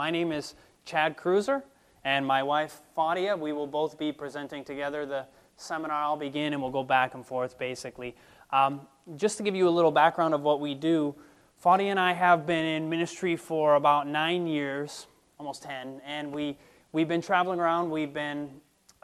my name is Chad Kreuzer, and my wife Fadia. We will both be presenting together the seminar. I'll begin, and we'll go back and forth basically. Um, just to give you a little background of what we do, Fadia and I have been in ministry for about nine years, almost ten, and we we've been traveling around. We've been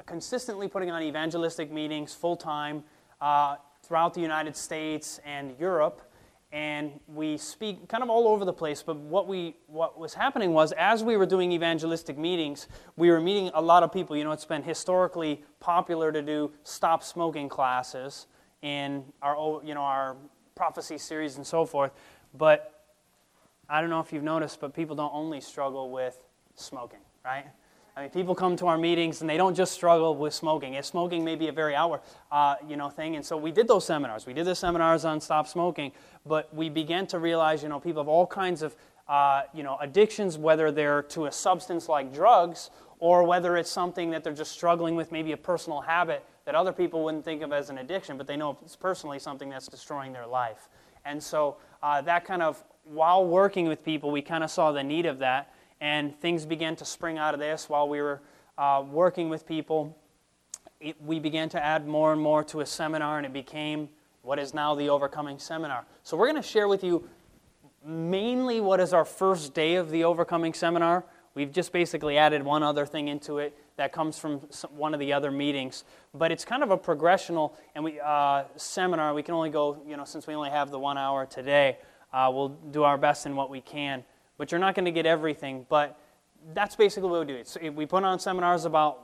consistently putting on evangelistic meetings full time uh, throughout the United States and Europe and we speak kind of all over the place but what we what was happening was as we were doing evangelistic meetings we were meeting a lot of people. You know it's been historically popular to do stop smoking classes in our you know our prophecy series and so forth but i don't know if you've noticed but people don't only struggle with smoking right I mean, people come to our meetings and they don't just struggle with smoking. If smoking may be a very hour, uh, you know, thing. And so we did those seminars. We did the seminars on stop smoking, but we began to realize, you know, people have all kinds of, uh, you know, addictions, whether they're to a substance like drugs or whether it's something that they're just struggling with, maybe a personal habit that other people wouldn't think of as an addiction, but they know it's personally something that's destroying their life. And so uh, that kind of, while working with people, we kind of saw the need of that and things began to spring out of this while we were uh, working with people. It, we began to add more and more to a seminar, and it became what is now the Overcoming Seminar. So, we're going to share with you mainly what is our first day of the Overcoming Seminar. We've just basically added one other thing into it that comes from one of the other meetings. But it's kind of a progressional and we, uh, seminar. We can only go, you know, since we only have the one hour today, uh, we'll do our best in what we can but you're not going to get everything. But that's basically what we do. So we put on seminars about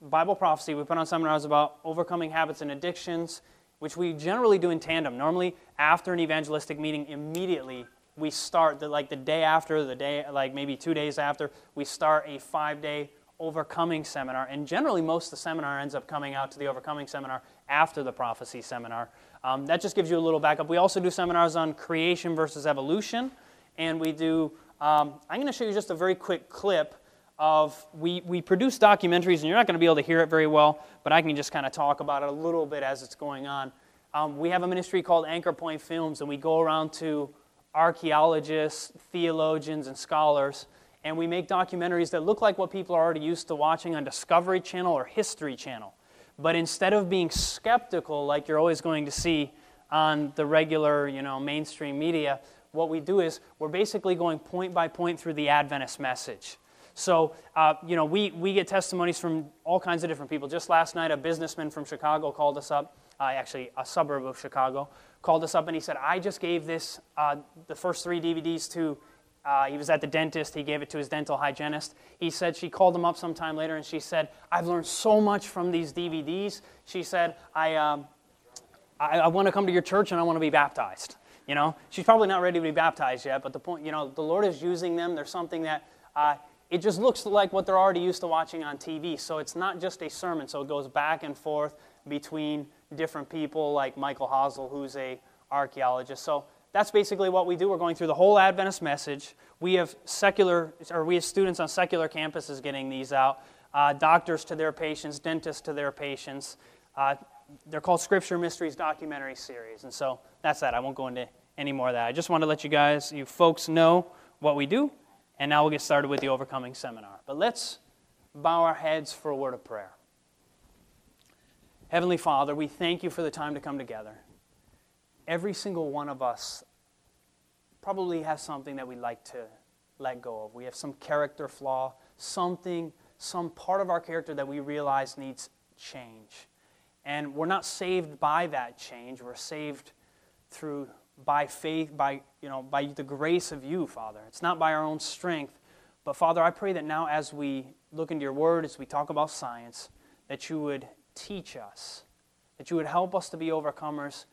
Bible prophecy, we put on seminars about overcoming habits and addictions, which we generally do in tandem. Normally, after an evangelistic meeting, immediately we start, the, like the day after, the day, like maybe two days after, we start a five day overcoming seminar. And generally, most of the seminar ends up coming out to the overcoming seminar after the prophecy seminar. Um, that just gives you a little backup. We also do seminars on creation versus evolution and we do, um, I'm going to show you just a very quick clip of, we, we produce documentaries, and you're not going to be able to hear it very well, but I can just kind of talk about it a little bit as it's going on. Um, we have a ministry called Anchor Point Films, and we go around to archaeologists, theologians, and scholars, and we make documentaries that look like what people are already used to watching on Discovery Channel or History Channel. But instead of being skeptical, like you're always going to see on the regular, you know, mainstream media, what we do is we're basically going point by point through the Adventist message. So, uh, you know, we, we get testimonies from all kinds of different people. Just last night, a businessman from Chicago called us up, uh, actually, a suburb of Chicago, called us up and he said, I just gave this, uh, the first three DVDs to, uh, he was at the dentist, he gave it to his dental hygienist. He said, she called him up sometime later and she said, I've learned so much from these DVDs. She said, I, um, I, I want to come to your church and I want to be baptized. You know, she's probably not ready to be baptized yet, but the point, you know, the Lord is using them. There's something that uh, it just looks like what they're already used to watching on TV. So it's not just a sermon. So it goes back and forth between different people, like Michael Hasel, who's a archaeologist. So that's basically what we do. We're going through the whole Adventist message. We have secular, or we have students on secular campuses getting these out. Uh, doctors to their patients, dentists to their patients. Uh, they're called Scripture Mysteries documentary series. And so that's that. I won't go into any more of that. I just want to let you guys, you folks, know what we do. And now we'll get started with the Overcoming Seminar. But let's bow our heads for a word of prayer. Heavenly Father, we thank you for the time to come together. Every single one of us probably has something that we'd like to let go of. We have some character flaw, something, some part of our character that we realize needs change. And we're not saved by that change. We're saved through by faith, by, you know, by the grace of you, Father. It's not by our own strength. But Father, I pray that now as we look into your word, as we talk about science, that you would teach us, that you would help us to be overcomers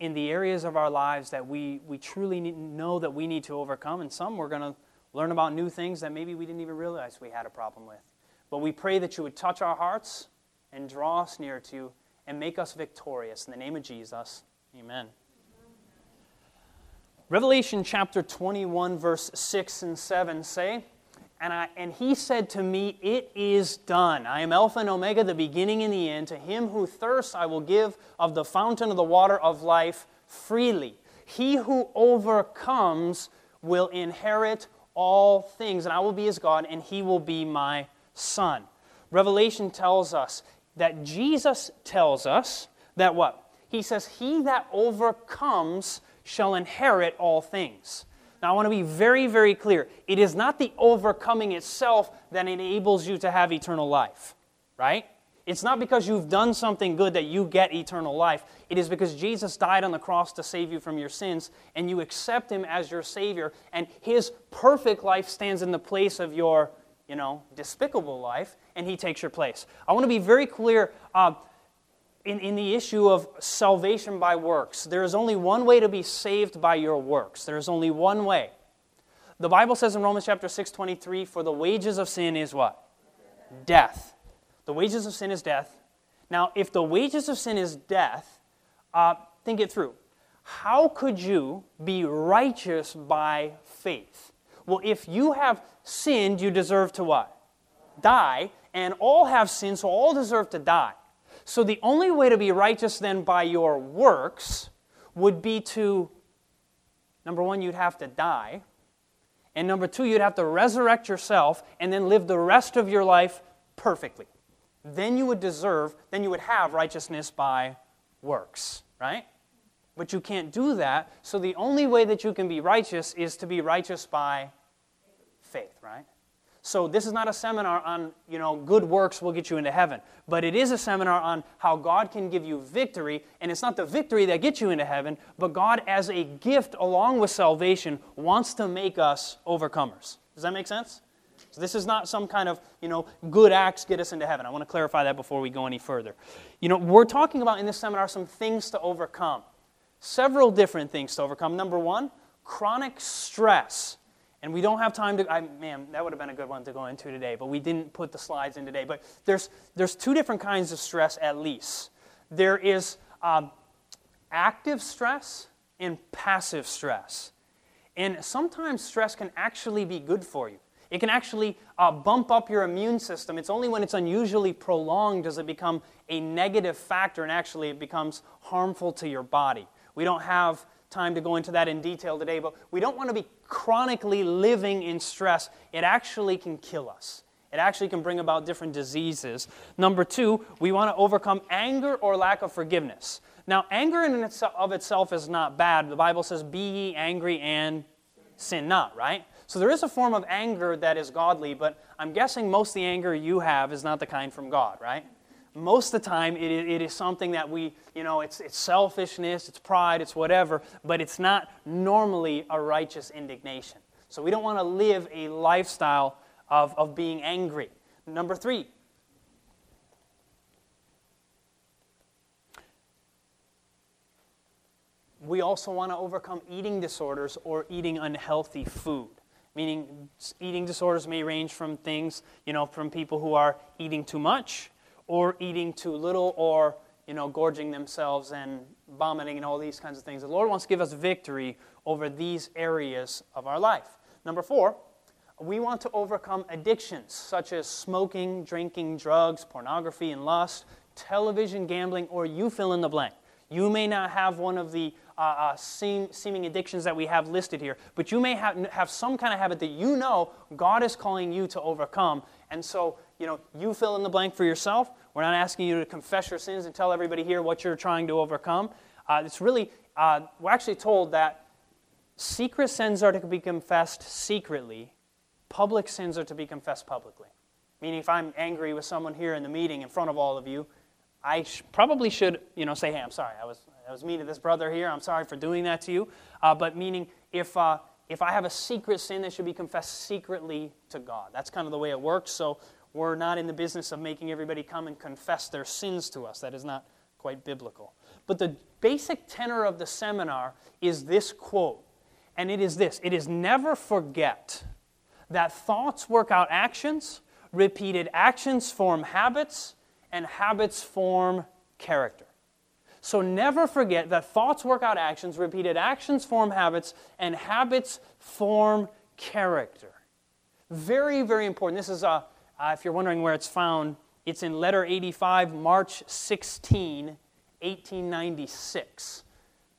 in the areas of our lives that we, we truly know that we need to overcome. And some we're going to learn about new things that maybe we didn't even realize we had a problem with. But we pray that you would touch our hearts and draw us near to you and make us victorious. In the name of Jesus, amen. Revelation chapter 21, verse 6 and 7 say, and, I, and he said to me, It is done. I am Alpha and Omega, the beginning and the end. To him who thirsts, I will give of the fountain of the water of life freely. He who overcomes will inherit all things, and I will be his God, and he will be my son. Revelation tells us that Jesus tells us that what? He says, He that overcomes shall inherit all things. Now, I want to be very, very clear. It is not the overcoming itself that enables you to have eternal life, right? It's not because you've done something good that you get eternal life. It is because Jesus died on the cross to save you from your sins, and you accept Him as your Savior, and His perfect life stands in the place of your, you know, despicable life, and He takes your place. I want to be very clear. Uh, in, in the issue of salvation by works. There is only one way to be saved by your works. There is only one way. The Bible says in Romans chapter 6, 23, for the wages of sin is what? Death. The wages of sin is death. Now, if the wages of sin is death, uh, think it through. How could you be righteous by faith? Well, if you have sinned, you deserve to what? Die. And all have sinned, so all deserve to die. So the only way to be righteous then by your works would be to, number one, you'd have to die. And number two, you'd have to resurrect yourself and then live the rest of your life perfectly. Then you would deserve, then you would have righteousness by works, right? But you can't do that, so the only way that you can be righteous is to be righteous by faith, right? So this is not a seminar on, you know, good works will get you into heaven, but it is a seminar on how God can give you victory, and it's not the victory that gets you into heaven, but God as a gift along with salvation wants to make us overcomers. Does that make sense? So this is not some kind of, you know, good acts get us into heaven. I want to clarify that before we go any further. You know, we're talking about in this seminar some things to overcome. Several different things to overcome. Number 1, chronic stress and we don't have time to, I, man, that would have been a good one to go into today, but we didn't put the slides in today. But there's, there's two different kinds of stress at least. There is um, active stress and passive stress. And sometimes stress can actually be good for you. It can actually uh, bump up your immune system. It's only when it's unusually prolonged does it become a negative factor and actually it becomes harmful to your body. We don't have time to go into that in detail today, but we don't want to be chronically living in stress. It actually can kill us. It actually can bring about different diseases. Number two, we want to overcome anger or lack of forgiveness. Now, anger in itself, of itself is not bad. The Bible says, Be ye angry and sin not, right? So there is a form of anger that is godly, but I'm guessing most the anger you have is not the kind from God, right? Most of the time it, it is something that we, you know, it's, it's selfishness, it's pride, it's whatever, but it's not normally a righteous indignation. So we don't want to live a lifestyle of, of being angry. Number three, we also want to overcome eating disorders or eating unhealthy food meaning eating disorders may range from things you know from people who are eating too much or eating too little or you know gorging themselves and vomiting and all these kinds of things. The Lord wants to give us victory over these areas of our life. Number 4, we want to overcome addictions such as smoking, drinking, drugs, pornography and lust, television, gambling, or you fill in the blank. You may not have one of the uh, uh, seem, seeming addictions that we have listed here, but you may have, have some kind of habit that you know God is calling you to overcome. And so you know, you fill in the blank for yourself. We're not asking you to confess your sins and tell everybody here what you're trying to overcome. Uh, it's really, uh, we're actually told that secret sins are to be confessed secretly, public sins are to be confessed publicly. Meaning, if I'm angry with someone here in the meeting in front of all of you, I sh- probably should, you know, say, "Hey, I'm sorry. I was, I was mean to this brother here. I'm sorry for doing that to you." Uh, but meaning, if uh, if I have a secret sin, that should be confessed secretly to God. That's kind of the way it works. So we're not in the business of making everybody come and confess their sins to us. That is not quite biblical. But the basic tenor of the seminar is this quote, and it is this it is never forget that thoughts work out actions, repeated actions form habits, and habits form character. So never forget that thoughts work out actions, repeated actions form habits, and habits form character. Very, very important. This is a uh, if you're wondering where it's found, it's in letter 85, March 16, 1896.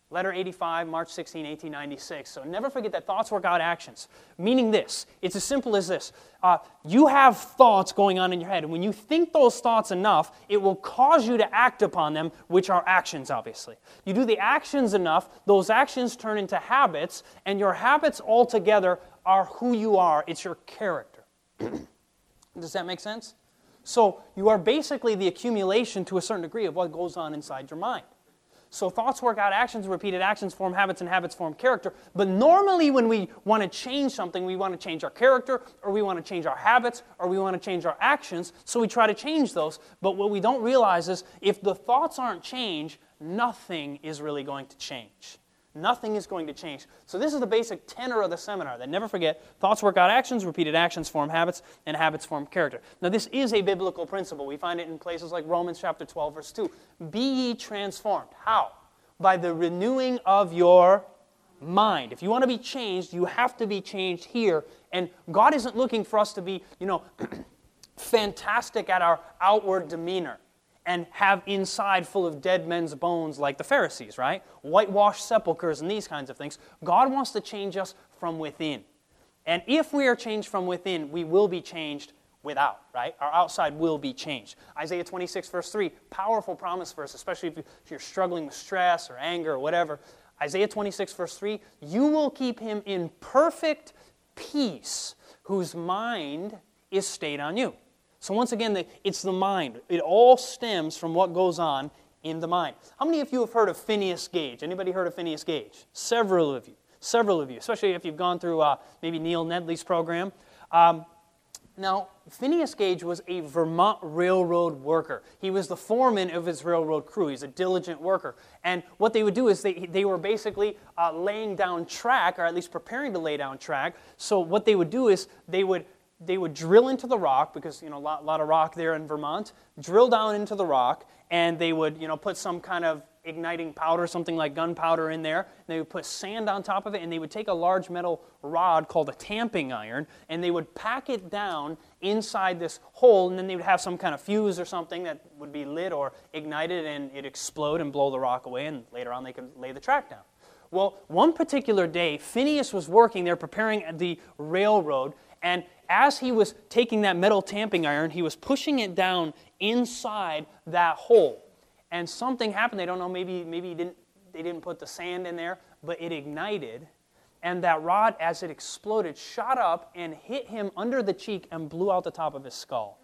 Letter 85, March 16, 1896. So never forget that thoughts work out actions. Meaning this, it's as simple as this. Uh, you have thoughts going on in your head, and when you think those thoughts enough, it will cause you to act upon them, which are actions, obviously. You do the actions enough, those actions turn into habits, and your habits altogether are who you are. It's your character. Does that make sense? So you are basically the accumulation to a certain degree of what goes on inside your mind. So thoughts work out actions, repeated actions form habits, and habits form character. But normally, when we want to change something, we want to change our character, or we want to change our habits, or we want to change our actions. So we try to change those. But what we don't realize is if the thoughts aren't changed, nothing is really going to change. Nothing is going to change. So, this is the basic tenor of the seminar that never forget thoughts work out actions, repeated actions form habits, and habits form character. Now, this is a biblical principle. We find it in places like Romans chapter 12, verse 2. Be ye transformed. How? By the renewing of your mind. If you want to be changed, you have to be changed here. And God isn't looking for us to be, you know, fantastic at our outward demeanor and have inside full of dead men's bones like the Pharisees, right? Whitewashed sepulchres and these kinds of things. God wants to change us from within. And if we are changed from within, we will be changed without, right? Our outside will be changed. Isaiah 26, verse 3, powerful promise verse, especially if you're struggling with stress or anger or whatever. Isaiah 26, verse 3, you will keep him in perfect peace whose mind is stayed on you. So once again, it's the mind. It all stems from what goes on in the mind. How many of you have heard of Phineas Gage? Anybody heard of Phineas Gage? Several of you. Several of you, especially if you've gone through uh, maybe Neil Nedley's program. Um, now, Phineas Gage was a Vermont railroad worker. He was the foreman of his railroad crew. He's a diligent worker. And what they would do is they, they were basically uh, laying down track, or at least preparing to lay down track. So, what they would do is they would they would drill into the rock because you know a lot, lot, of rock there in Vermont. Drill down into the rock, and they would you know put some kind of igniting powder, something like gunpowder, in there. they would put sand on top of it, and they would take a large metal rod called a tamping iron, and they would pack it down inside this hole, and then they would have some kind of fuse or something that would be lit or ignited, and it'd explode and blow the rock away, and later on they could lay the track down. Well, one particular day, Phineas was working there preparing the railroad, and as he was taking that metal tamping iron, he was pushing it down inside that hole. And something happened. They don't know, maybe, maybe didn't, they didn't put the sand in there, but it ignited. And that rod, as it exploded, shot up and hit him under the cheek and blew out the top of his skull.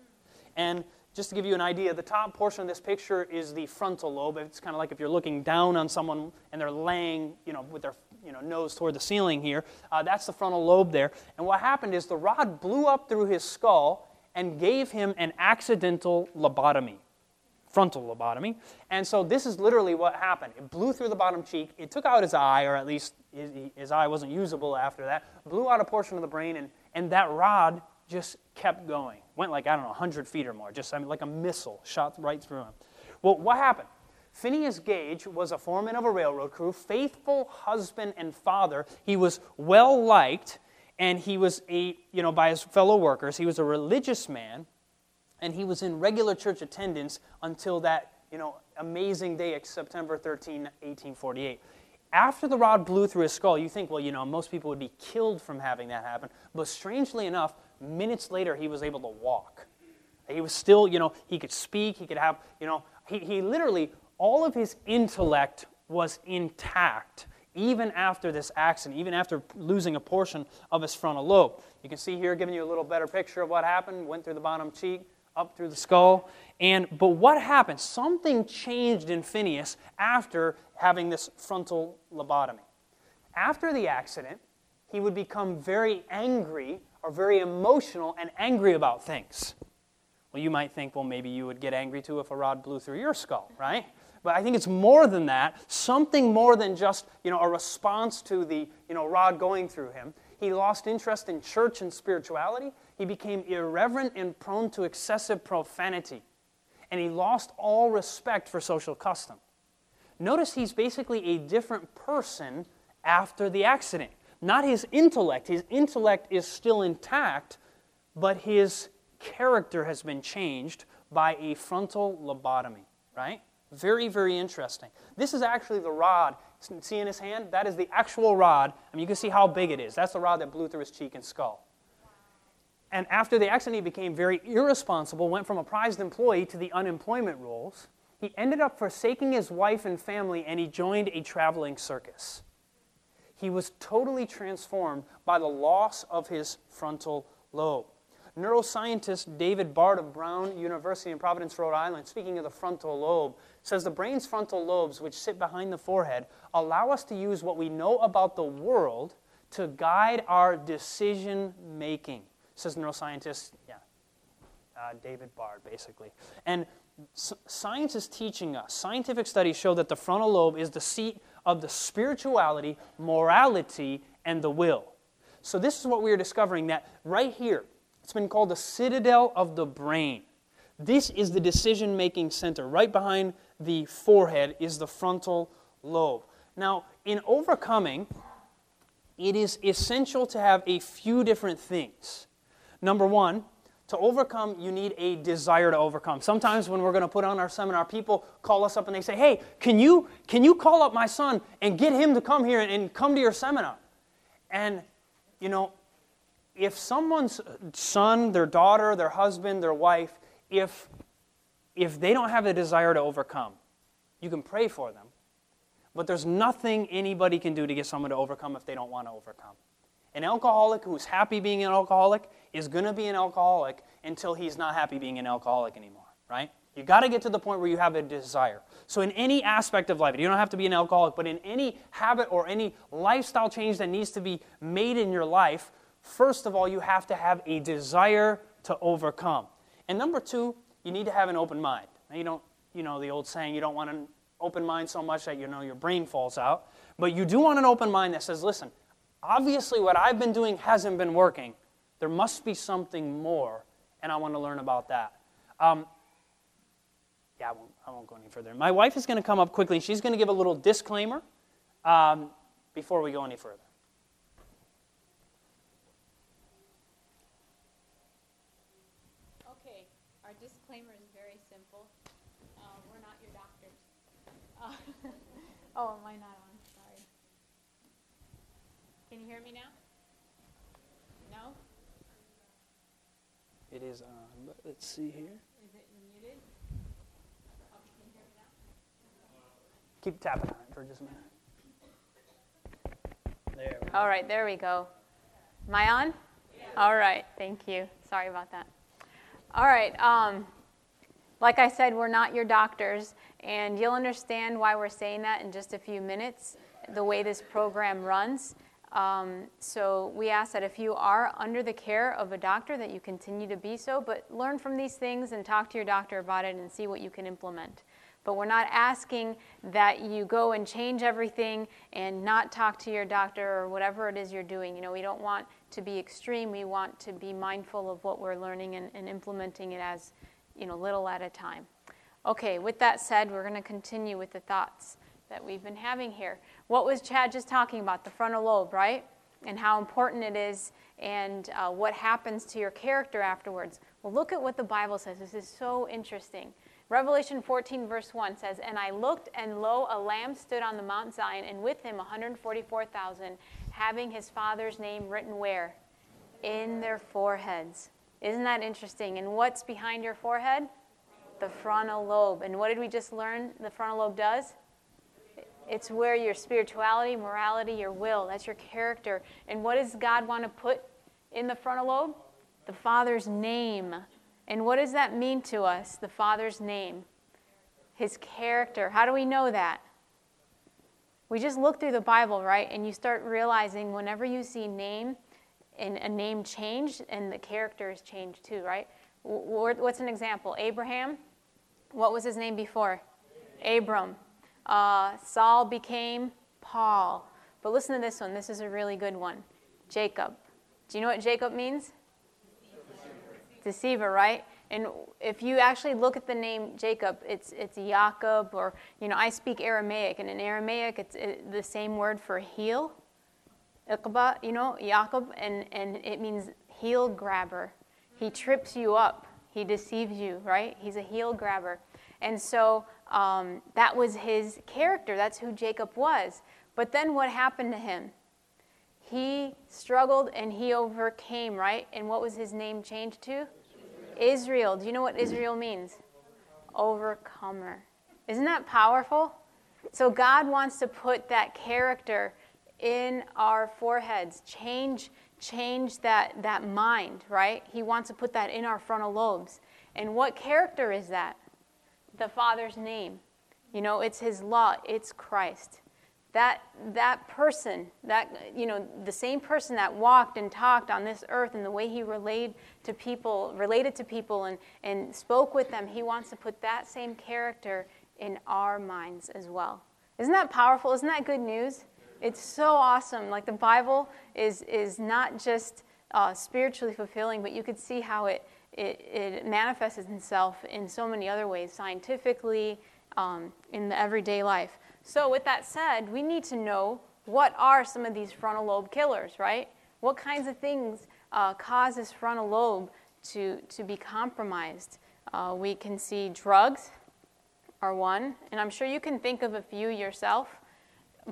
And just to give you an idea, the top portion of this picture is the frontal lobe. It's kind of like if you're looking down on someone and they're laying, you know, with their you know, nose toward the ceiling here. Uh, that's the frontal lobe there. And what happened is the rod blew up through his skull and gave him an accidental lobotomy, frontal lobotomy. And so this is literally what happened. It blew through the bottom cheek. It took out his eye, or at least his, his eye wasn't usable after that. Blew out a portion of the brain, and, and that rod just kept going. Went like, I don't know, 100 feet or more. Just I mean, like a missile shot right through him. Well, what happened? Phineas Gage was a foreman of a railroad crew, faithful husband and father. He was well liked, and he was a, you know, by his fellow workers. He was a religious man, and he was in regular church attendance until that, you know, amazing day, September 13, 1848. After the rod blew through his skull, you think, well, you know, most people would be killed from having that happen. But strangely enough, minutes later, he was able to walk. He was still, you know, he could speak, he could have, you know, he, he literally all of his intellect was intact even after this accident, even after losing a portion of his frontal lobe. You can see here, giving you a little better picture of what happened. Went through the bottom cheek, up through the skull. And but what happened? Something changed in Phineas after having this frontal lobotomy. After the accident, he would become very angry or very emotional and angry about things. Well, you might think, well, maybe you would get angry too if a rod blew through your skull, right? But I think it's more than that, something more than just you know, a response to the you know, rod going through him. He lost interest in church and spirituality. He became irreverent and prone to excessive profanity. And he lost all respect for social custom. Notice he's basically a different person after the accident. Not his intellect. His intellect is still intact, but his character has been changed by a frontal lobotomy, right? Very, very interesting. This is actually the rod see in his hand? That is the actual rod. I mean, you can see how big it is. That's the rod that blew through his cheek and skull. And after the accident, he became very irresponsible, went from a prized employee to the unemployment rolls. He ended up forsaking his wife and family, and he joined a traveling circus. He was totally transformed by the loss of his frontal lobe. Neuroscientist David Badre of Brown University in Providence, Rhode Island, speaking of the frontal lobe, says the brain's frontal lobes, which sit behind the forehead, allow us to use what we know about the world to guide our decision making says neuroscientist, yeah, uh, David Badre, basically. And science is teaching us, scientific studies show that the frontal lobe is the seat of the spirituality, morality, and the will. So, this is what we are discovering that right here, it's been called the citadel of the brain. This is the decision making center. Right behind the forehead is the frontal lobe. Now, in overcoming, it is essential to have a few different things. Number one, to overcome, you need a desire to overcome. Sometimes when we're going to put on our seminar, people call us up and they say, Hey, can you, can you call up my son and get him to come here and, and come to your seminar? And, you know, if someone's son, their daughter, their husband, their wife, if, if they don't have a desire to overcome, you can pray for them. But there's nothing anybody can do to get someone to overcome if they don't want to overcome. An alcoholic who's happy being an alcoholic is going to be an alcoholic until he's not happy being an alcoholic anymore, right? You got to get to the point where you have a desire. So, in any aspect of life, you don't have to be an alcoholic, but in any habit or any lifestyle change that needs to be made in your life, first of all, you have to have a desire to overcome. And number two, you need to have an open mind. Now, you don't, you know, the old saying, you don't want an open mind so much that you know your brain falls out, but you do want an open mind that says, listen, obviously what I've been doing hasn't been working. There must be something more, and I want to learn about that. Um, yeah, I won't, I won't, go any further. My wife is going to come up quickly. She's going to give a little disclaimer um, before we go any further. Okay, our disclaimer is very simple. Uh, we're not your doctors. Uh, oh, am I not on? Sorry. Can you hear me now? No? It is on, but let's see here. Is it muted? Oh, can you hear me now? Keep tapping on it for just a minute. There we go. All right, there we go. Am I on? All right, thank you. Sorry about that. All right, um, like I said, we're not your doctors, and you'll understand why we're saying that in just a few minutes, the way this program runs. Um, so we ask that if you are under the care of a doctor, that you continue to be so, but learn from these things and talk to your doctor about it and see what you can implement. But we're not asking that you go and change everything and not talk to your doctor or whatever it is you're doing. You know, we don't want to be extreme. We want to be mindful of what we're learning and, and implementing it as, you know, little at a time. Okay, with that said, we're going to continue with the thoughts that we've been having here. What was Chad just talking about? The frontal lobe, right? And how important it is and uh, what happens to your character afterwards. Well, look at what the Bible says. This is so interesting. Revelation 14, verse 1 says, And I looked, and lo, a lamb stood on the Mount Zion, and with him 144,000, having his father's name written where? In their foreheads. Isn't that interesting? And what's behind your forehead? The frontal lobe. And what did we just learn the frontal lobe does? It's where your spirituality, morality, your will, that's your character. And what does God want to put in the frontal lobe? The Father's name. And what does that mean to us, the Father's name? His character. How do we know that? We just look through the Bible, right? And you start realizing whenever you see name and a name changed and the character is changed too, right? What's an example? Abraham. What was his name before? Abram. Uh, Saul became Paul. But listen to this one. This is a really good one. Jacob. Do you know what Jacob means? Deceiver, Deceiver right? And if you actually look at the name Jacob, it's it's Jacob, or you know, I speak Aramaic, and in Aramaic, it's it, the same word for heel. Iqba, you know, Jacob, and and it means heel grabber. He trips you up. He deceives you, right? He's a heel grabber. And so um, that was his character. That's who Jacob was. But then what happened to him? He struggled and he overcame, right? And what was his name changed to? Israel. Do you know what Israel means? Overcomer. Isn't that powerful? So God wants to put that character in our foreheads, change change that, that mind, right? He wants to put that in our frontal lobes. And what character is that? The Father's name. You know, it's His law, it's Christ. That, that person, that, you know, the same person that walked and talked on this earth and the way he related to people, related to people and, and spoke with them, he wants to put that same character in our minds as well. Isn't that powerful? Isn't that good news? It's so awesome. Like the Bible is, is not just uh, spiritually fulfilling, but you could see how it, it, it manifests itself in so many other ways, scientifically, um, in the everyday life. So, with that said, we need to know what are some of these frontal lobe killers, right? What kinds of things uh, cause this frontal lobe to, to be compromised? Uh, we can see drugs are one, and I'm sure you can think of a few yourself.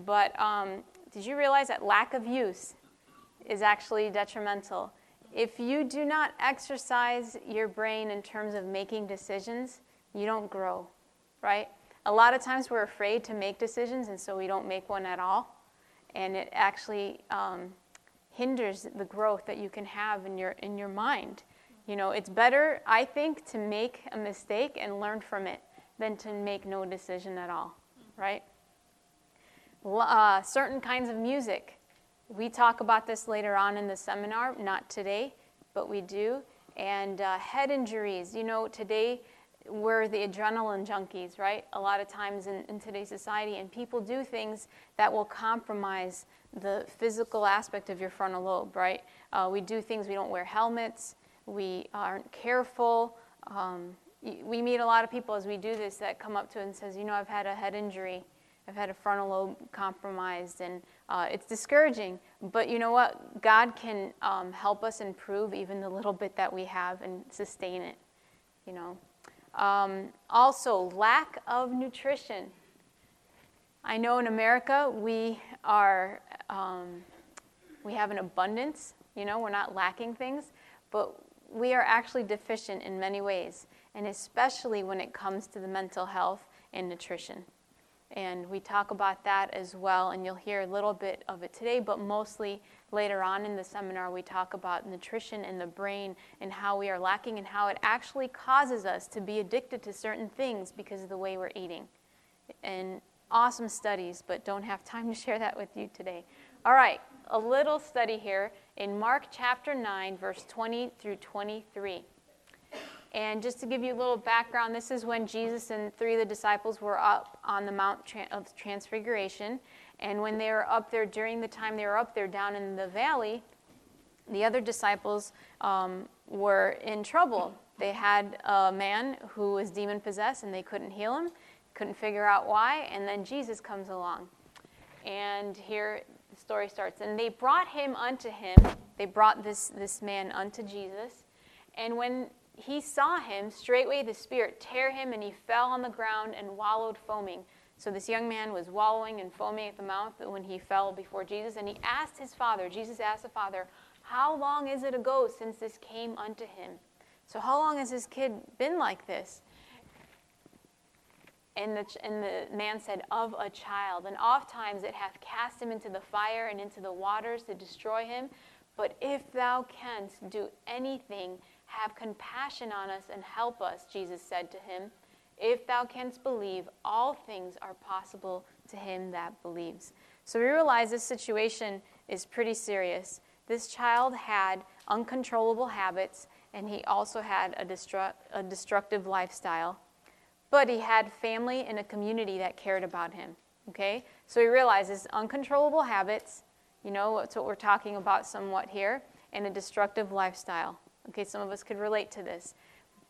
But um, did you realize that lack of use is actually detrimental? If you do not exercise your brain in terms of making decisions, you don't grow, right? A lot of times we're afraid to make decisions, and so we don't make one at all. And it actually um, hinders the growth that you can have in your, in your mind. You know, it's better, I think, to make a mistake and learn from it than to make no decision at all, right? Uh, certain kinds of music. We talk about this later on in the seminar, not today, but we do. And uh, head injuries. You know, today we're the adrenaline junkies, right? A lot of times in, in today's society, and people do things that will compromise the physical aspect of your frontal lobe, right? Uh, we do things, we don't wear helmets, we aren't careful. Um, we meet a lot of people as we do this that come up to us and says, you know, I've had a head injury I've had a frontal lobe compromised, and uh, it's discouraging. But you know what? God can um, help us improve even the little bit that we have and sustain it. You know. Um, also, lack of nutrition. I know in America we are um, we have an abundance. You know, we're not lacking things, but we are actually deficient in many ways, and especially when it comes to the mental health and nutrition. And we talk about that as well, and you'll hear a little bit of it today, but mostly later on in the seminar, we talk about nutrition in the brain and how we are lacking and how it actually causes us to be addicted to certain things because of the way we're eating. And awesome studies, but don't have time to share that with you today. All right, a little study here in Mark chapter 9, verse 20 through 23. And just to give you a little background, this is when Jesus and three of the disciples were up on the Mount of Transfiguration. And when they were up there, during the time they were up there down in the valley, the other disciples um, were in trouble. They had a man who was demon possessed and they couldn't heal him, couldn't figure out why. And then Jesus comes along. And here the story starts. And they brought him unto him, they brought this, this man unto Jesus. And when he saw him, straightway the Spirit tear him, and he fell on the ground and wallowed foaming. So this young man was wallowing and foaming at the mouth when he fell before Jesus, and he asked his father, Jesus asked the father, How long is it ago since this came unto him? So, how long has this kid been like this? And the, and the man said, Of a child. And oft times it hath cast him into the fire and into the waters to destroy him. But if thou canst do anything, have compassion on us and help us, Jesus said to him. If thou canst believe, all things are possible to him that believes. So we realize this situation is pretty serious. This child had uncontrollable habits, and he also had a, a destructive lifestyle. But he had family and a community that cared about him. Okay? So he realizes uncontrollable habits, you know, that's what we're talking about somewhat here, and a destructive lifestyle. Okay, some of us could relate to this.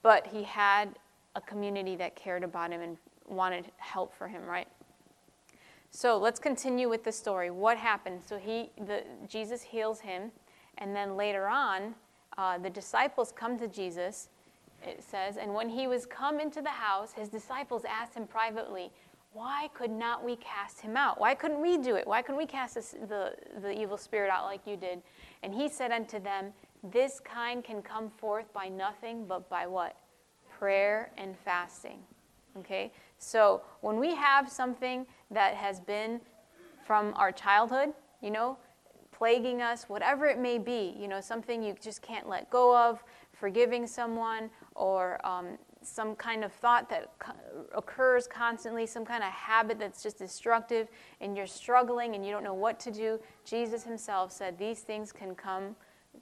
But he had a community that cared about him and wanted help for him, right? So let's continue with the story. What happened? So he, the, Jesus heals him, and then later on, uh, the disciples come to Jesus it says, and when he was come into the house, his disciples asked him privately, Why could not we cast him out? Why couldn't we do it? Why couldn't we cast this, the, the evil spirit out like you did? And he said unto them, This kind can come forth by nothing but by what? Prayer and fasting. Okay? So when we have something that has been from our childhood, you know, plaguing us, whatever it may be, you know, something you just can't let go of, forgiving someone, or um, some kind of thought that occurs constantly, some kind of habit that's just destructive, and you're struggling and you don't know what to do, Jesus Himself said these things can come,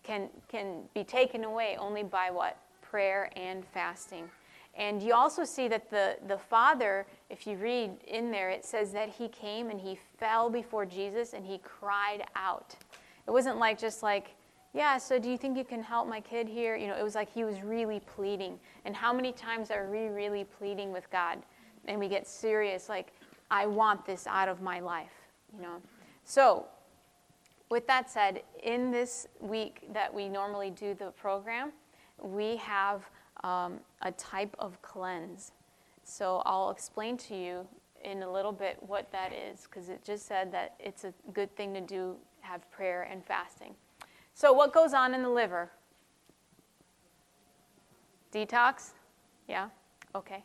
can, can be taken away only by what? Prayer and fasting. And you also see that the, the Father, if you read in there, it says that he came and he fell before Jesus and he cried out. It wasn't like just like, yeah, so do you think you can help my kid here? You know, it was like he was really pleading. And how many times are we really pleading with God? And we get serious, like, I want this out of my life, you know? So, with that said, in this week that we normally do the program, we have um, a type of cleanse. So I'll explain to you in a little bit what that is because it just said that it's a good thing to do, have prayer and fasting. So, what goes on in the liver? Detox? Yeah? Okay.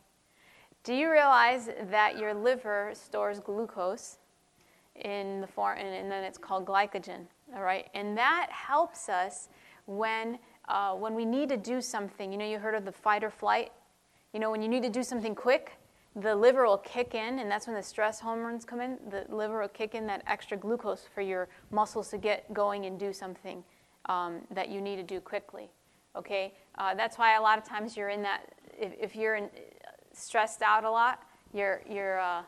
Do you realize that your liver stores glucose in the form, and, then it's called glycogen? All right, and that helps us when uh, when we need to do something, you know, you heard of the fight or flight? You know, when you need to do something quick, the liver will kick in, and that's when the stress hormones come in. The liver will kick in that extra glucose for your muscles to get going and do something um, that you need to do quickly. Okay? Uh, that's why a lot of times you're in that, if, if you're in, stressed out a lot, your, your, uh,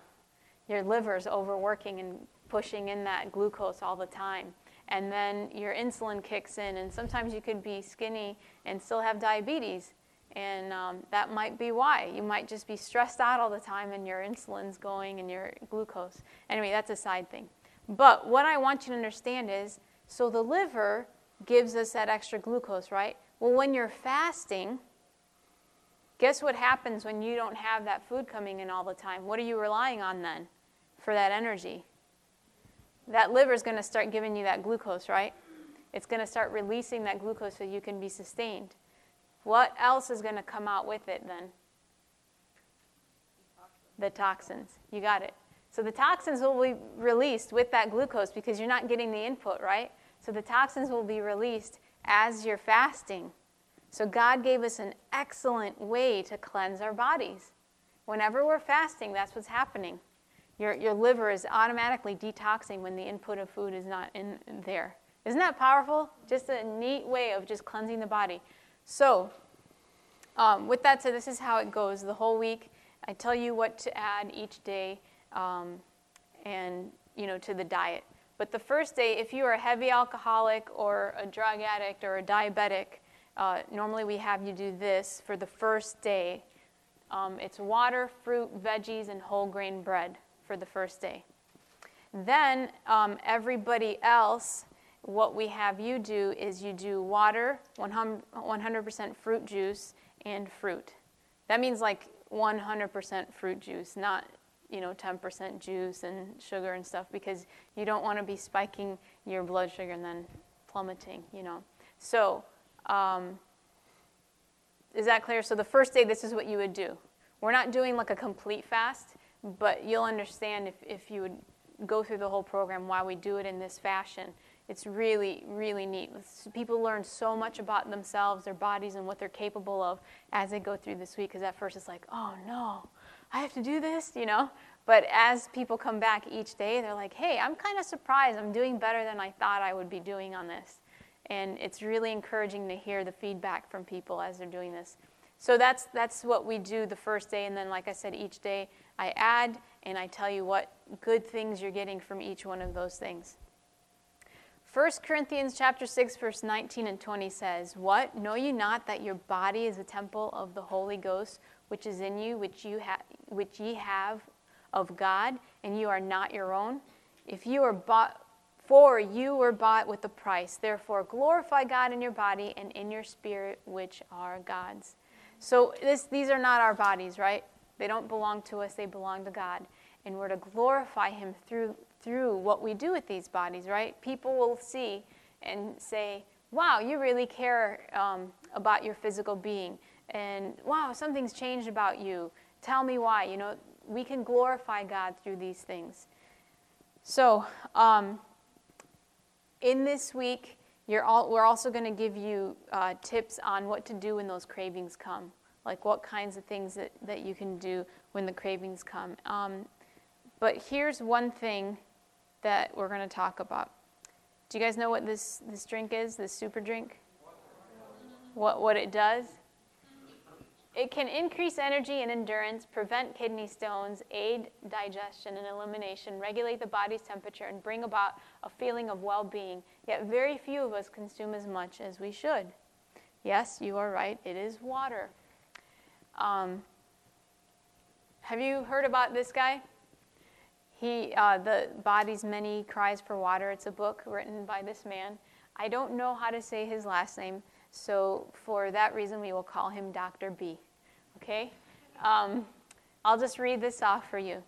your liver's overworking and pushing in that glucose all the time and then your insulin kicks in, and sometimes you could be skinny and still have diabetes. And um, that might be why. You might just be stressed out all the time and your insulin's going and your glucose. Anyway, that's a side thing. But what I want you to understand is so the liver gives us that extra glucose, right? Well, when you're fasting, guess what happens when you don't have that food coming in all the time? What are you relying on then for that energy? That liver is going to start giving you that glucose, right? It's going to start releasing that glucose so you can be sustained. What else is going to come out with it then? The toxins. You got it. So the toxins will be released with that glucose because you're not getting the input, right? So the toxins will be released as you're fasting. So God gave us an excellent way to cleanse our bodies. Whenever we're fasting, that's what's happening. Your, your liver is automatically detoxing when the input of food is not in there. Isn't that powerful? Just a neat way of just cleansing the body. So, um, with that said, this is how it goes the whole week. I tell you what to add each day, um, and you know to the diet. But the first day, if you are a heavy alcoholic or a drug addict or a diabetic, uh, normally we have you do this for the first day. Um, it's water, fruit, veggies, and whole grain bread for the first day. Then um, everybody else, what we have you do is you do water, 100% fruit juice, and fruit. That means like 100% fruit juice, not you know 10% juice and sugar and stuff because you don't want to be spiking your blood sugar and then plummeting you know so um, is that clear so the first day this is what you would do we're not doing like a complete fast but you'll understand if, if you would go through the whole program why we do it in this fashion. It's really, really neat. People learn so much about themselves, their bodies, and what they're capable of as they go through this week. Because at first it's like, oh no, I have to do this, you know? But as people come back each day, they're like, hey, I'm kind of surprised. I'm doing better than I thought I would be doing on this. And it's really encouraging to hear the feedback from people as they're doing this. So that's, that's what we do the first day. And then, like I said, each day I add and I tell you what good things you're getting from each one of those things. 1 Corinthians chapter 6 verse 19 and 20 says, "What know you not that your body is a temple of the Holy Ghost which is in you which you ha- which ye have of God and you are not your own? If you are bought for you were bought with a price. Therefore glorify God in your body and in your spirit which are God's." So this, these are not our bodies, right? They don't belong to us, they belong to God. And we're to glorify Him through, through what we do with these bodies, right? People will see and say, wow, you really care um, about your physical being. And wow, something's changed about you. Tell me why. You know, we can glorify God through these things. So, um, in this week, all, we're also going to give you uh, tips on what to do when those cravings come, like what kinds of things that, that you can do when the cravings come. Um, but here's one thing that we're going to talk about. Do you guys know what this, this drink is, this super drink? What, what it does? It can increase energy and endurance, prevent kidney stones, aid digestion and elimination, regulate the body's temperature, and bring about a feeling of well being. Yet, very few of us consume as much as we should. Yes, you are right, it is water. Um, have you heard about this guy? He, uh, the body's many cries for water. It's a book written by this man. I don't know how to say his last name, so for that reason, we will call him Dr. B. Okay? Um, I'll just read this off for you.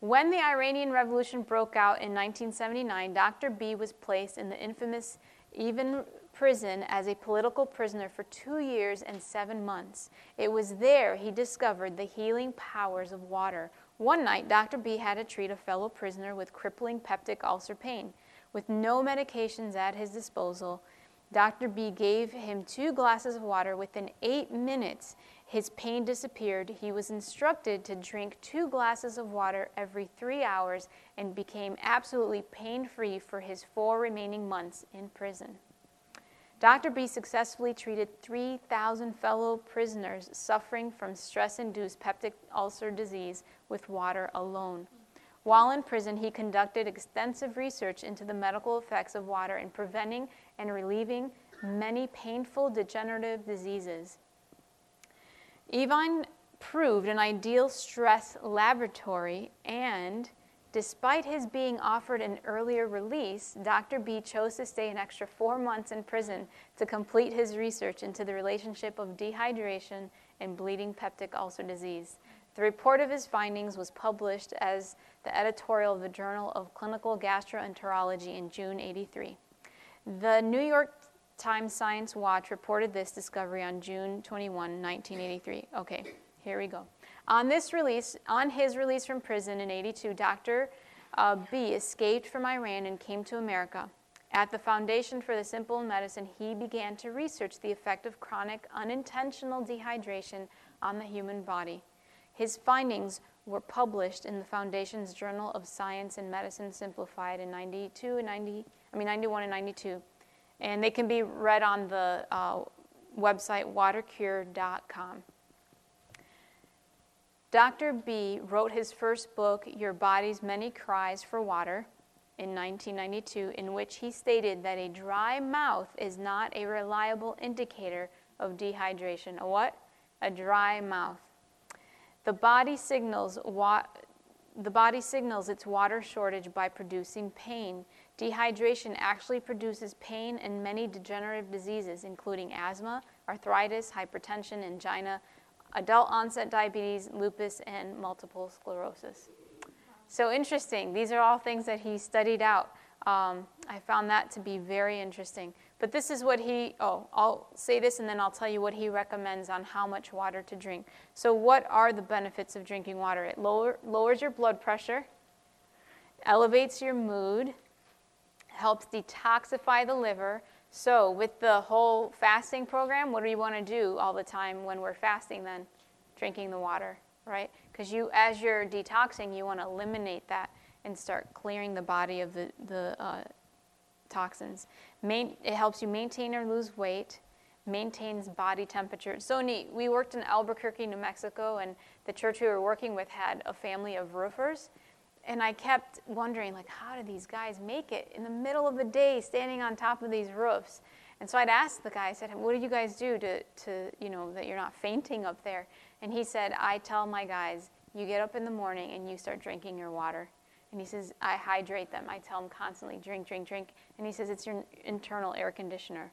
When the Iranian Revolution broke out in 1979, Dr. B was placed in the infamous Evin prison as a political prisoner for two years and seven months. It was there he discovered the healing powers of water. One night, Dr. B had to treat a fellow prisoner with crippling peptic ulcer pain. With no medications at his disposal, Dr. B gave him two glasses of water. Within eight minutes, his pain disappeared. He was instructed to drink two glasses of water every three hours and became absolutely pain free for his four remaining months in prison. Dr. B successfully treated 3,000 fellow prisoners suffering from stress induced peptic ulcer disease with water alone. While in prison, he conducted extensive research into the medical effects of water in preventing and relieving many painful degenerative diseases. Evin proved an ideal stress laboratory, and despite his being offered an earlier release, Dr. B chose to stay an extra four months in prison to complete his research into the relationship of dehydration and bleeding peptic ulcer disease. The report of his findings was published as the editorial of the Journal of Clinical Gastroenterology in June 83. The New York Times Science Watch reported this discovery on June 21, 1983. Okay, here we go. On this release, on his release from prison in 82, Dr. Uh, B escaped from Iran and came to America. At the Foundation for the Simple Medicine, he began to research the effect of chronic unintentional dehydration on the human body. His findings were published in the Foundation's Journal of Science and Medicine Simplified in 92 and 90, I mean 91 and 92. And they can be read on the uh, website watercure.com. Dr. B wrote his first book, Your Body's Many Cries for Water, in 1992, in which he stated that a dry mouth is not a reliable indicator of dehydration. A what? A dry mouth. The body signals the body signals its water shortage by producing pain. Dehydration actually produces pain in many degenerative diseases, including asthma, arthritis, hypertension, angina, adult onset diabetes, lupus, and multiple sclerosis. So interesting. These are all things that he studied out. Um, I found that to be very interesting. But this is what he, oh, I'll say this and then I'll tell you what he recommends on how much water to drink. So, what are the benefits of drinking water? It lower, lowers your blood pressure, elevates your mood, helps detoxify the liver. So, with the whole fasting program, what do you want to do all the time when we're fasting then? Drinking the water, right? Because you, as you're detoxing, you want to eliminate that and start clearing the body of the, the uh, toxins. Main, it helps you maintain or lose weight, maintains body temperature. So neat. We worked in Albuquerque, New Mexico, and the church we were working with had a family of roofers. And I kept wondering, like, how do these guys make it in the middle of the day standing on top of these roofs? And so I'd ask the guy, I said, what do you guys do to, to, you know, that you're not fainting up there? And he said, I tell my guys, you get up in the morning and you start drinking your water. And he says, I hydrate them. I tell them constantly, drink, drink, drink. And he says, it's your internal air conditioner.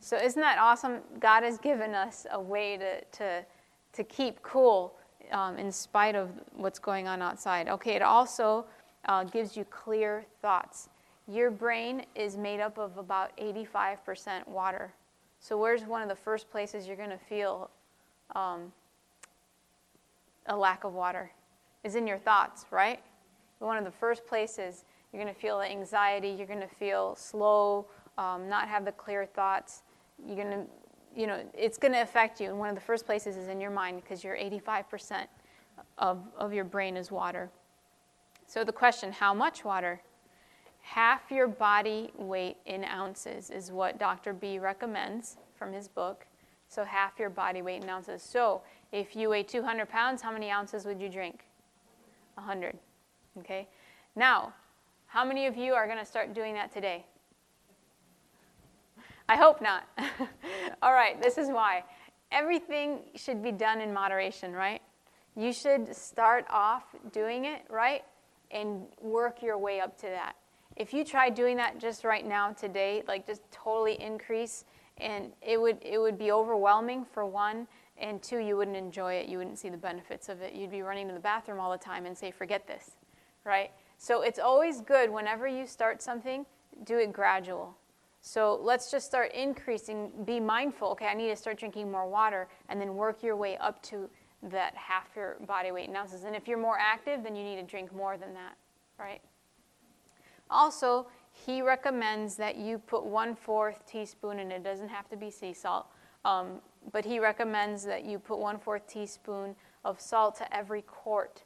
So isn't that awesome? God has given us a way to, to, to keep cool um, in spite of what's going on outside. Okay, it also uh, gives you clear thoughts. Your brain is made up of about 85% water. So, where's one of the first places you're going to feel um, a lack of water? Is in your thoughts, right? One of the first places you're going to feel anxiety, you're going to feel slow, um, not have the clear thoughts. You're going to, you know, it's going to affect you. And one of the first places is in your mind because you're 85% of, of your brain is water. So the question, how much water? Half your body weight in ounces is what Dr. B recommends from his book. So half your body weight in ounces. So if you weigh 200 pounds, how many ounces would you drink? 100. Okay? Now, how many of you are going to start doing that today? I hope not. All right, this is why. Everything should be done in moderation, right? You should start off doing it, right? And work your way up to that. If you try doing that just right now today, like just totally increase, and it would it would be overwhelming for one, and two, you wouldn't enjoy it. You wouldn't see the benefits of it. You'd be running to the bathroom all the time and say, "Forget this," right? So it's always good whenever you start something, do it gradual. So let's just start increasing. Be mindful. Okay, I need to start drinking more water, and then work your way up to that half your body weight in ounces. And if you're more active, then you need to drink more than that, right? Also, he recommends that you put one fourth teaspoon, and it doesn't have to be sea salt, um, but he recommends that you put one fourth teaspoon of salt to every quart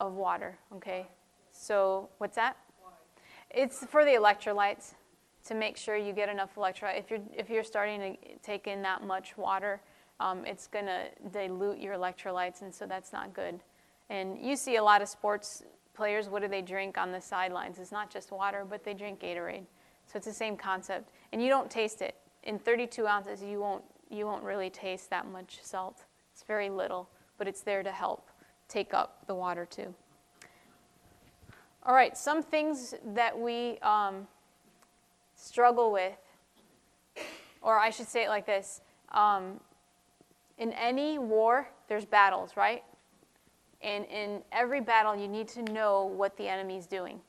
of water. Okay, so what's that? It's for the electrolytes to make sure you get enough electrolyte. If you're if you're starting to take in that much water, um, it's going to dilute your electrolytes, and so that's not good. And you see a lot of sports players, what do they drink on the sidelines? It's not just water, but they drink Gatorade. So it's the same concept. And you don't taste it. In 32 ounces, you won't, you won't really taste that much salt. It's very little, but it's there to help take up the water too. All right, some things that we um, struggle with, or I should say it like this um, in any war, there's battles, right? And in every battle, you need to know what the enemy's doing.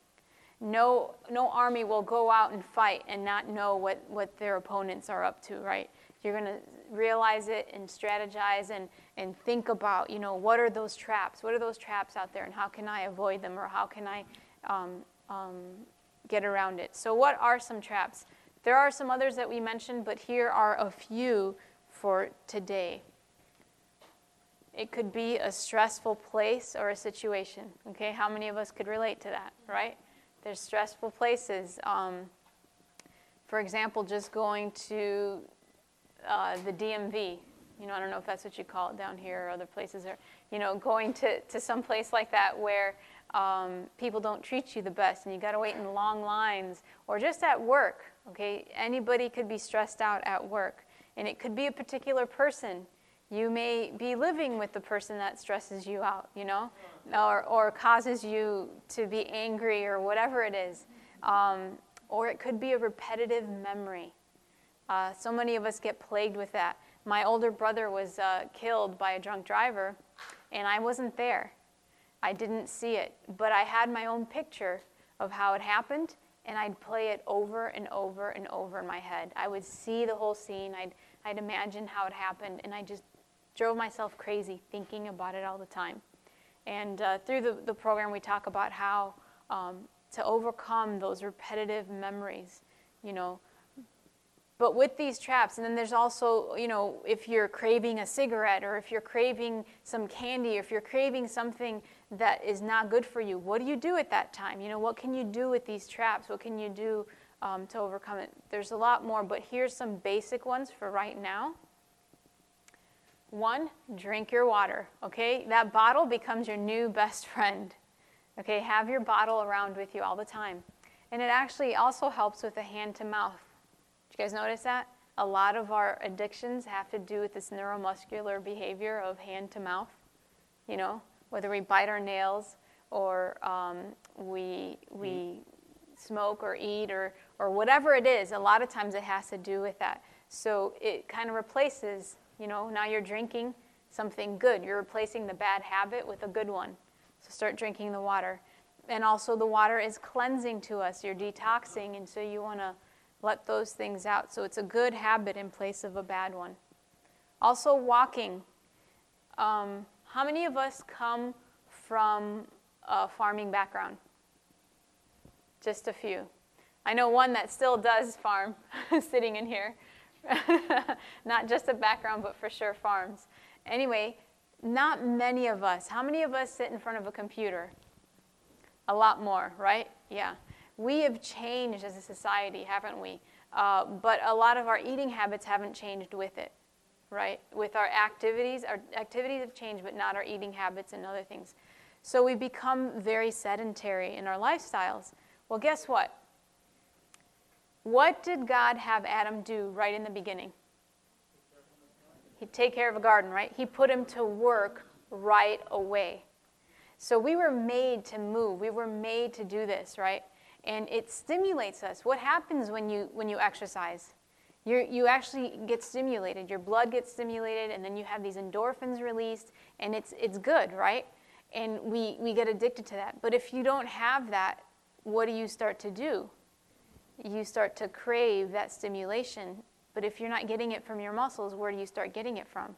No, no army will go out and fight and not know what, what their opponents are up to, right? You're going to realize it and strategize and, and think about, you know, what are those traps? What are those traps out there and how can I avoid them or how can I um, um, get around it? So, what are some traps? There are some others that we mentioned, but here are a few for today. It could be a stressful place or a situation. Okay, how many of us could relate to that, right? There's stressful places. Um, for example, just going to uh, the DMV. You know, I don't know if that's what you call it down here or other places. Or you know, going to to some place like that where um, people don't treat you the best, and you got to wait in long lines, or just at work. Okay, anybody could be stressed out at work, and it could be a particular person you may be living with the person that stresses you out, you know, or, or causes you to be angry or whatever it is. Um, or it could be a repetitive memory. Uh, so many of us get plagued with that. My older brother was uh, killed by a drunk driver, and I wasn't there. I didn't see it, but I had my own picture of how it happened, and I'd play it over and over and over in my head. I would see the whole scene, I'd, I'd imagine how it happened, and I just drove myself crazy thinking about it all the time. And uh, through the, the program, we talk about how um, to overcome those repetitive memories, you know. But with these traps, and then there's also, you know, if you're craving a cigarette or if you're craving some candy, or if you're craving something that is not good for you, what do you do at that time? You know, what can you do with these traps? What can you do um, to overcome it? There's a lot more, but here's some basic ones for right now. One, drink your water, okay? That bottle becomes your new best friend. Okay, have your bottle around with you all the time. And it actually also helps with the hand to mouth. Did you guys notice that? A lot of our addictions have to do with this neuromuscular behavior of hand to mouth. You know, whether we bite our nails or um, we, we smoke or eat or, or whatever it is, a lot of times it has to do with that. So it kind of replaces, you know, now you're drinking something good. You're replacing the bad habit with a good one. So start drinking the water. And also, the water is cleansing to us. You're detoxing, and so you want to let those things out. So it's a good habit in place of a bad one. Also, walking. Um, how many of us come from a farming background? Just a few. I know one that still does farm, sitting in here. Not just a background, but for sure farms. Anyway, not many of us. How many of us sit in front of a computer? A lot more, right? Yeah. We have changed as a society, haven't we? Uh, but a lot of our eating habits haven't changed with it, right? With our activities, our activities have changed, but not our eating habits and other things. So we become very sedentary in our lifestyles. Well, guess what? What did God have Adam do right in the beginning? He'd take care of a garden, right? He put him to work right away. So we were made to move. We were made to do this, right? And it stimulates us. What happens when you when you exercise? You you actually get stimulated. Your blood gets stimulated, and then you have these endorphins released, and it's it's good, right? And we we get addicted to that. But if you don't have that, what do you start to do? You start to crave that stimulation. But if you're not getting it from your muscles, where do you start getting it from?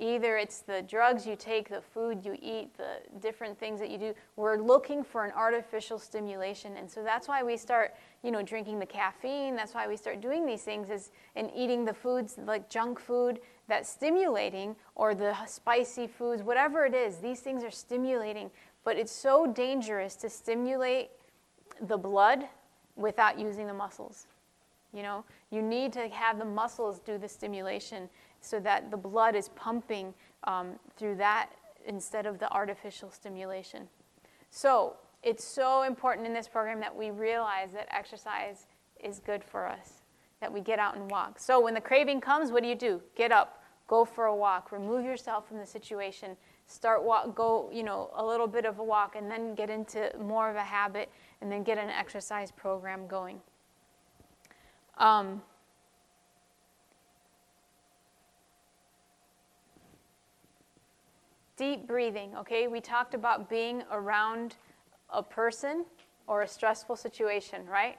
Either it's the drugs you take, the food you eat, the different things that you do. We're looking for an artificial stimulation. And so that's why we start, you know, drinking the caffeine. That's why we start doing these things is and eating the foods like junk food that's stimulating or the spicy foods, whatever it is. These things are stimulating, but it's so dangerous to stimulate the blood without using the muscles. You know, you need to have the muscles do the stimulation so that the blood is pumping um, through that instead of the artificial stimulation. So it's so important in this program that we realize that exercise is good for us, that we get out and walk. So when the craving comes, what do you do? Get up, go for a walk, remove yourself from the situation, start walk, go, you know, a little bit of a walk, and then get into more of a habit, and then get an exercise program going. Um, deep breathing, okay? We talked about being around a person or a stressful situation, right?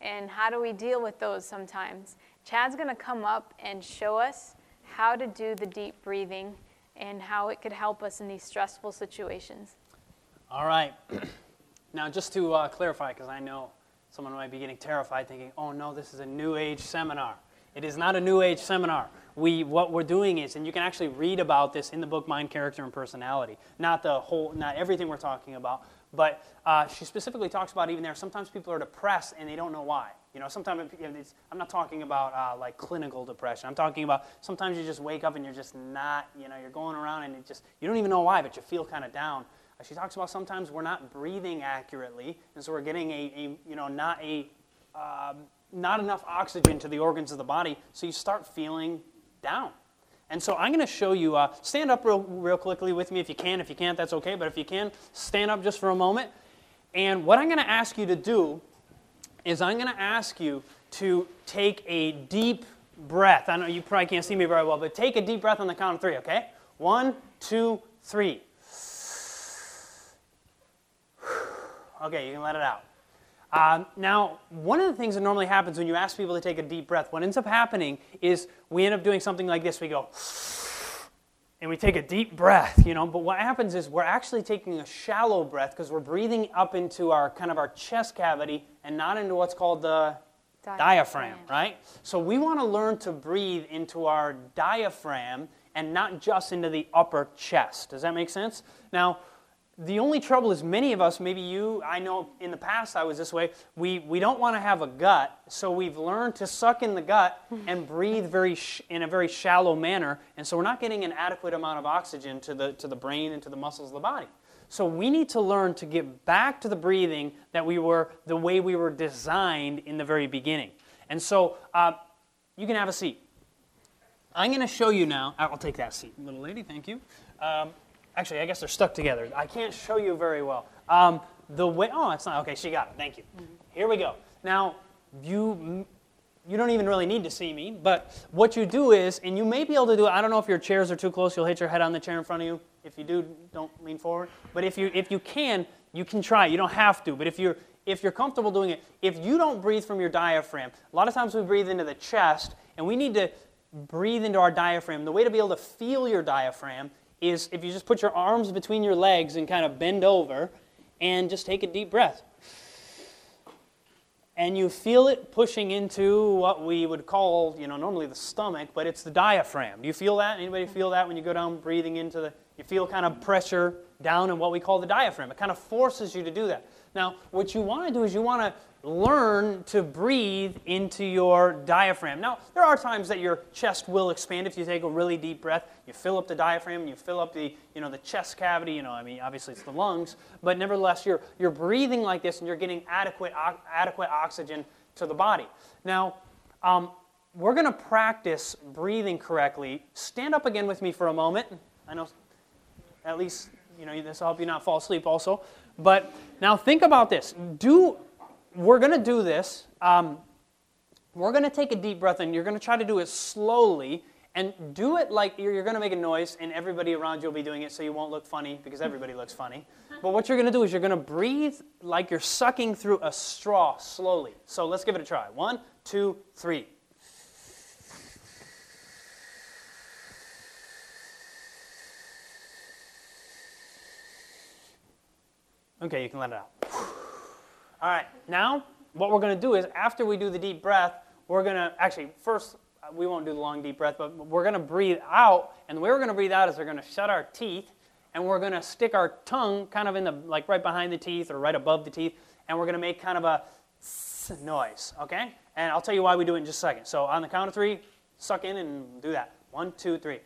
And how do we deal with those sometimes? Chad's to come up and show us how to do the deep breathing and how it could help us in these stressful situations. All right. now, just to uh, clarify, because I know someone might be getting terrified thinking, oh no, this is a New Age seminar. It is not a New Age seminar we what we're doing is, and you can actually read about this in the book Mind, Character, and Personality. Not the whole, not everything we're talking about, but uh, she specifically talks about even there. Sometimes people are depressed and they don't know why. You know, sometimes I'm not talking about uh, like clinical depression. I'm talking about sometimes you just wake up and you're just not. You know, you're going around and it just you don't even know why, but you feel kind of down. Uh, she talks about sometimes we're not breathing accurately, and so we're getting a, a you know not a um, not enough oxygen to the organs of the body, so you start feeling down. And so I'm going to show you, uh, stand up real, real quickly with me if you can. If you can't, that's okay. But if you can, stand up just for a moment. And what I'm going to ask you to do is I'm going to ask you to take a deep breath. I know you probably can't see me very well, but take a deep breath on the count of three, okay? One, two, three. Okay, you can let it out. Um, now, one of the things that normally happens when you ask people to take a deep breath, what ends up happening is we end up doing something like this. We go, and we take a deep breath, you know. But what happens is we're actually taking a shallow breath because we're breathing up into our kind of our chest cavity and not into what's called the diaphragm, diaphragm right? So we want to learn to breathe into our diaphragm and not just into the upper chest. Does that make sense? Now, the only trouble is many of us, maybe you, I know in the past I was this way, we, we don't want to have a gut, so we've learned to suck in the gut and breathe very sh- in a very shallow manner, and so we're not getting an adequate amount of oxygen to the, to the brain and to the muscles of the body. So we need to learn to get back to the breathing that we were, the way we were designed in the very beginning. And so uh, you can have a seat. I'm going to show you now, I'll take that seat, little lady, thank you. Um, Actually, I guess they're stuck together. I can't show you very well. Um, the way, oh, it's not, okay, she got it, thank you. Mm-hmm. Here we go. Now, you you don't even really need to see me, but what you do is, and you may be able to do it. I don't know if your chairs are too close, you'll hit your head on the chair in front of you. If you do, don't lean forward. But if you if you can, you can try. You don't have to, but if you're if you're comfortable doing it, if you don't breathe from your diaphragm, a lot of times we breathe into the chest, and we need to breathe into our diaphragm. The way to be able to feel your diaphragm is if you just put your arms between your legs and kind of bend over and just take a deep breath. And you feel it pushing into what we would call, you know, normally the stomach, but it's the diaphragm. Do you feel that? Anybody feel that when you go down breathing into the, you feel kind of pressure down in what we call the diaphragm. It kind of forces you to do that. Now, what you want to do is you want to learn to breathe into your diaphragm. Now, there are times that your chest will expand if you take a really deep breath. You fill up the diaphragm, you fill up the, you know, the chest cavity, you know, I mean, obviously it's the lungs, but nevertheless you're you're breathing like this and you're getting adequate adequate oxygen to the body. Now, um, we're going to practice breathing correctly. Stand up again with me for a moment. I know at least, you know, this will help you not fall asleep also. But now think about this. Do we're going to do this. Um, we're going to take a deep breath and you're going to try to do it slowly and do it like you're, you're going to make a noise and everybody around you will be doing it so you won't look funny because everybody looks funny. But what you're going to do is you're going to breathe like you're sucking through a straw slowly. So let's give it a try. One, two, three. Okay, you can let it out. All right, now what we're going to do is after we do the deep breath, we're going to actually first uh, we won't do the long deep breath, but we're going to breathe out, and the way we're going to breathe out is we're going to shut our teeth, and we're going to stick our tongue kind of in the like right behind the teeth or right above the teeth, and we're going to make kind of a noise, okay? And I'll tell you why we do it in just a second. So on the count of three, suck in and do that. One, two, three.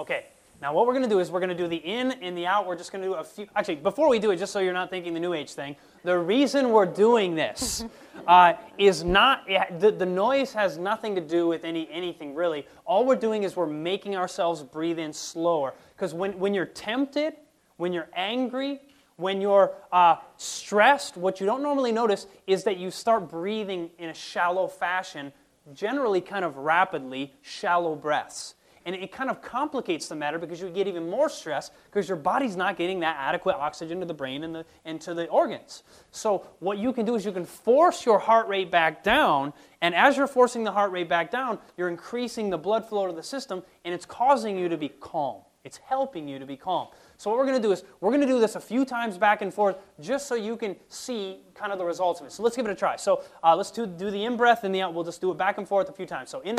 Okay, now what we're going to do is we're going to do the in and the out. We're just going to do a few. Actually, before we do it, just so you're not thinking the New Age thing, the reason we're doing this uh, is not the, the noise has nothing to do with any anything really. All we're doing is we're making ourselves breathe in slower. Because when, when you're tempted, when you're angry, when you're uh, stressed, what you don't normally notice is that you start breathing in a shallow fashion, generally kind of rapidly, shallow breaths. And it kind of complicates the matter because you get even more stress because your body's not getting that adequate oxygen to the brain and, the, and to the organs. So, what you can do is you can force your heart rate back down. And as you're forcing the heart rate back down, you're increasing the blood flow to the system and it's causing you to be calm. It's helping you to be calm. So, what we're going to do is we're going to do this a few times back and forth just so you can see kind of the results of it. So, let's give it a try. So, uh, let's do, do the in breath and the out. We'll just do it back and forth a few times. So, in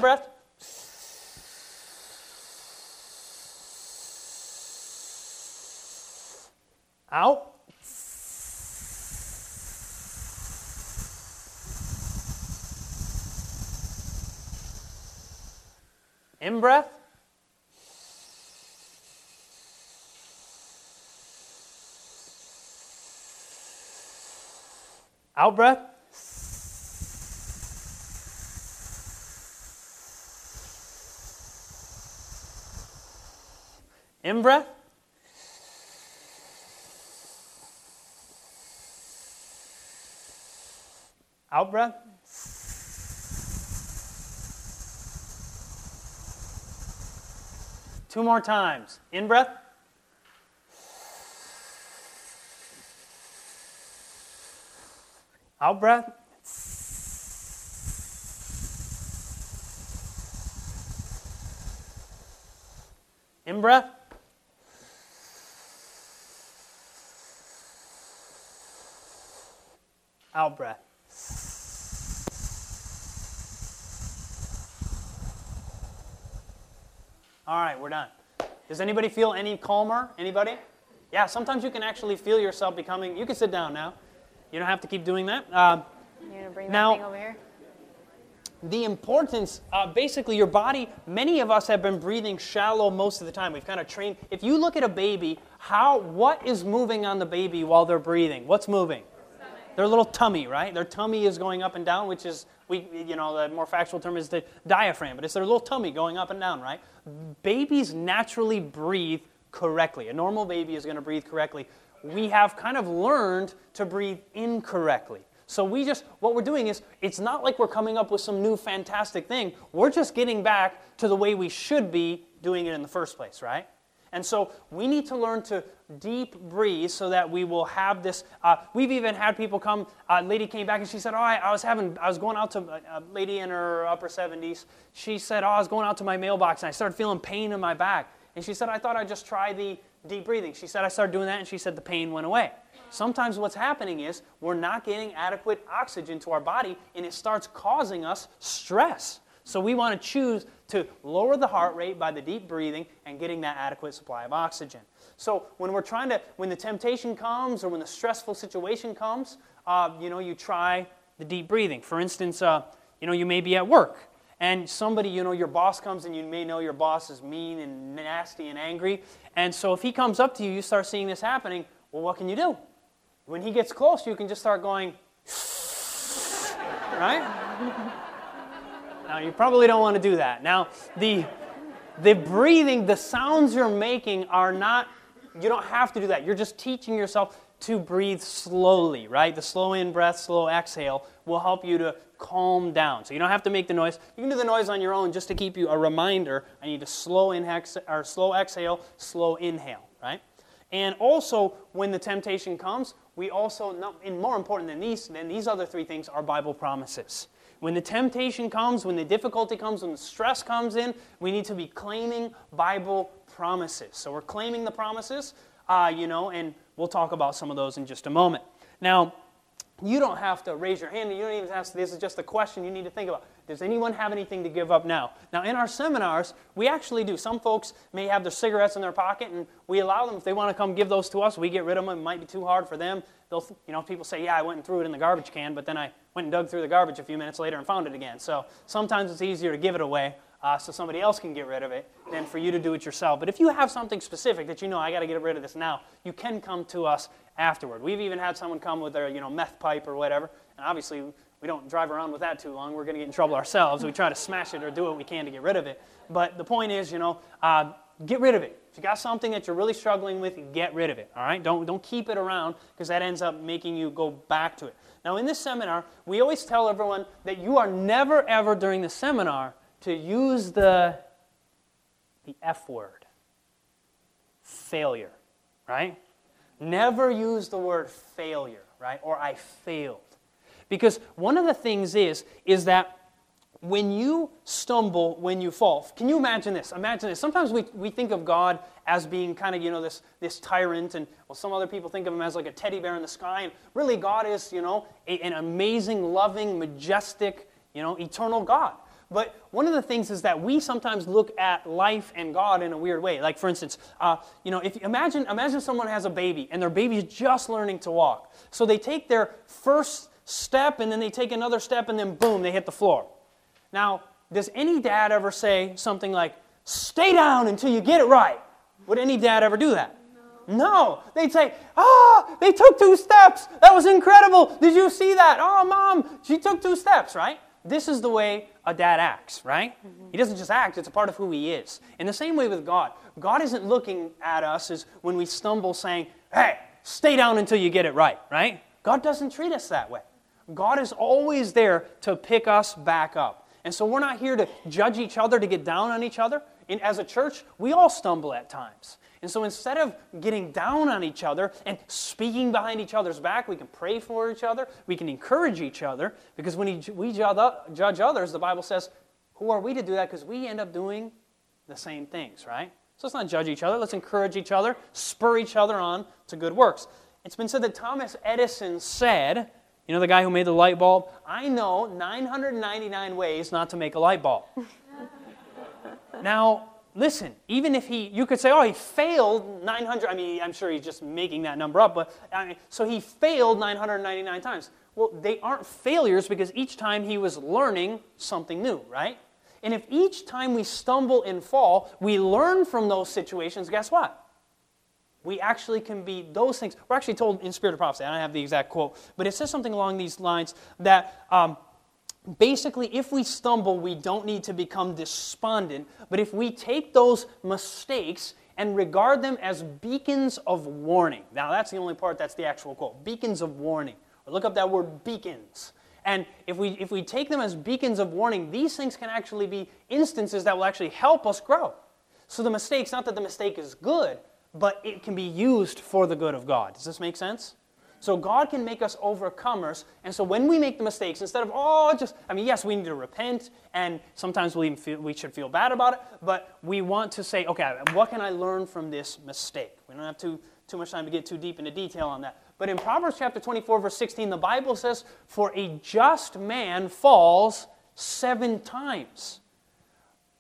Out. In breath. Out breath. In breath. Out breath. Two more times. In breath. Out breath. In breath. Out breath. All right, we're done. Does anybody feel any calmer? Anybody? Yeah, sometimes you can actually feel yourself becoming. You can sit down now. You don't have to keep doing that. Uh, you gonna bring now, that thing over here? The importance, uh, basically, your body. Many of us have been breathing shallow most of the time. We've kind of trained. If you look at a baby, how what is moving on the baby while they're breathing? What's moving? Their little tummy, right? Their tummy is going up and down, which is we, you know, the more factual term is the diaphragm, but it's their little tummy going up and down, right? Babies naturally breathe correctly. A normal baby is going to breathe correctly. We have kind of learned to breathe incorrectly. So we just, what we're doing is, it's not like we're coming up with some new fantastic thing. We're just getting back to the way we should be doing it in the first place, right? And so we need to learn to deep breathe so that we will have this. Uh, we've even had people come. A lady came back and she said, "Oh, I, I was having, I was going out to a lady in her upper 70s. She said, "Oh, I was going out to my mailbox and I started feeling pain in my back." And she said, "I thought I'd just try the deep breathing." She said, "I started doing that and she said the pain went away." Sometimes what's happening is we're not getting adequate oxygen to our body and it starts causing us stress. So we want to choose to lower the heart rate by the deep breathing and getting that adequate supply of oxygen. So when we're trying to, when the temptation comes or when the stressful situation comes, uh, you know, you try the deep breathing. For instance, uh, you know, you may be at work and somebody, you know, your boss comes and you may know your boss is mean and nasty and angry. And so if he comes up to you, you start seeing this happening, well, what can you do? When he gets close, you can just start going, right? Now, you probably don't want to do that. Now, the, the breathing, the sounds you're making are not, you don't have to do that. You're just teaching yourself to breathe slowly, right? The slow in breath, slow exhale will help you to calm down. So you don't have to make the noise. You can do the noise on your own just to keep you a reminder. I need to slow in or slow exhale, slow inhale, right? And also, when the temptation comes, we also, and more important than these, than these other three things, are Bible promises. When the temptation comes, when the difficulty comes, when the stress comes in, we need to be claiming Bible promises. So we're claiming the promises, uh, you know, and we'll talk about some of those in just a moment. Now, you don't have to raise your hand. You don't even have to. This is just a question you need to think about. Does anyone have anything to give up now? Now, in our seminars, we actually do. Some folks may have their cigarettes in their pocket, and we allow them, if they want to come give those to us, we get rid of them. It might be too hard for them. They'll, you know, people say, Yeah, I went and threw it in the garbage can, but then I went and dug through the garbage a few minutes later and found it again. So sometimes it's easier to give it away uh, so somebody else can get rid of it than for you to do it yourself. But if you have something specific that you know, I got to get rid of this now, you can come to us afterward. We've even had someone come with their, you know, meth pipe or whatever, and obviously we don't drive around with that too long. We're going to get in trouble ourselves. We try to smash it or do what we can to get rid of it. But the point is, you know, uh, get rid of it. If you got something that you're really struggling with, get rid of it. All right? Don't, don't keep it around because that ends up making you go back to it. Now, in this seminar, we always tell everyone that you are never, ever during the seminar to use the, the F word failure, right? Never use the word failure, right? Or I failed. Because one of the things is, is that when you stumble, when you fall, can you imagine this? Imagine this. Sometimes we, we think of God as being kind of, you know, this, this tyrant, and well, some other people think of him as like a teddy bear in the sky. And really, God is, you know, a, an amazing, loving, majestic, you know, eternal God. But one of the things is that we sometimes look at life and God in a weird way. Like, for instance, uh, you know, if imagine imagine someone has a baby and their baby is just learning to walk. So they take their first step and then they take another step and then boom, they hit the floor. Now, does any dad ever say something like, stay down until you get it right? Would any dad ever do that? No. They'd say, ah, oh, they took two steps. That was incredible. Did you see that? Oh, mom, she took two steps, right? This is the way a dad acts, right? Mm-hmm. He doesn't just act, it's a part of who he is. In the same way with God, God isn't looking at us as when we stumble saying, hey, stay down until you get it right, right? God doesn't treat us that way. God is always there to pick us back up. And so we're not here to judge each other, to get down on each other. And as a church, we all stumble at times. And so instead of getting down on each other and speaking behind each other's back, we can pray for each other, we can encourage each other, because when we judge others, the Bible says, who are we to do that? Because we end up doing the same things, right? So let's not judge each other. Let's encourage each other, spur each other on to good works. It's been said that Thomas Edison said, you know the guy who made the light bulb? I know 999 ways not to make a light bulb. now, listen, even if he, you could say, oh, he failed 900, I mean, I'm sure he's just making that number up, but I mean, so he failed 999 times. Well, they aren't failures because each time he was learning something new, right? And if each time we stumble and fall, we learn from those situations, guess what? We actually can be those things. We're actually told in Spirit of Prophecy, I don't have the exact quote, but it says something along these lines that um, basically, if we stumble, we don't need to become despondent, but if we take those mistakes and regard them as beacons of warning. Now, that's the only part that's the actual quote beacons of warning. Or look up that word beacons. And if we, if we take them as beacons of warning, these things can actually be instances that will actually help us grow. So the mistakes, not that the mistake is good, but it can be used for the good of God. Does this make sense? So God can make us overcomers. And so when we make the mistakes, instead of, oh, just, I mean, yes, we need to repent, and sometimes we, feel, we should feel bad about it, but we want to say, okay, what can I learn from this mistake? We don't have too, too much time to get too deep into detail on that. But in Proverbs chapter 24, verse 16, the Bible says, For a just man falls seven times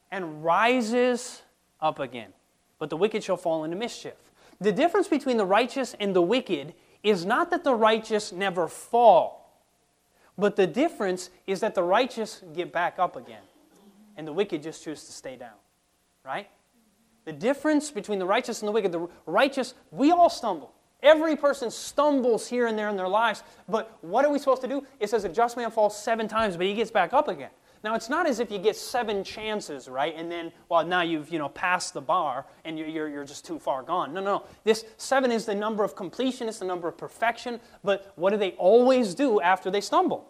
and rises up again, but the wicked shall fall into mischief. The difference between the righteous and the wicked is not that the righteous never fall, but the difference is that the righteous get back up again, and the wicked just choose to stay down. Right? The difference between the righteous and the wicked, the righteous, we all stumble. Every person stumbles here and there in their lives, but what are we supposed to do? It says a just man falls seven times, but he gets back up again. Now, it's not as if you get seven chances, right? And then, well, now you've, you know, passed the bar and you're, you're, you're just too far gone. No, no. No. This seven is the number of completion, it's the number of perfection. But what do they always do after they stumble?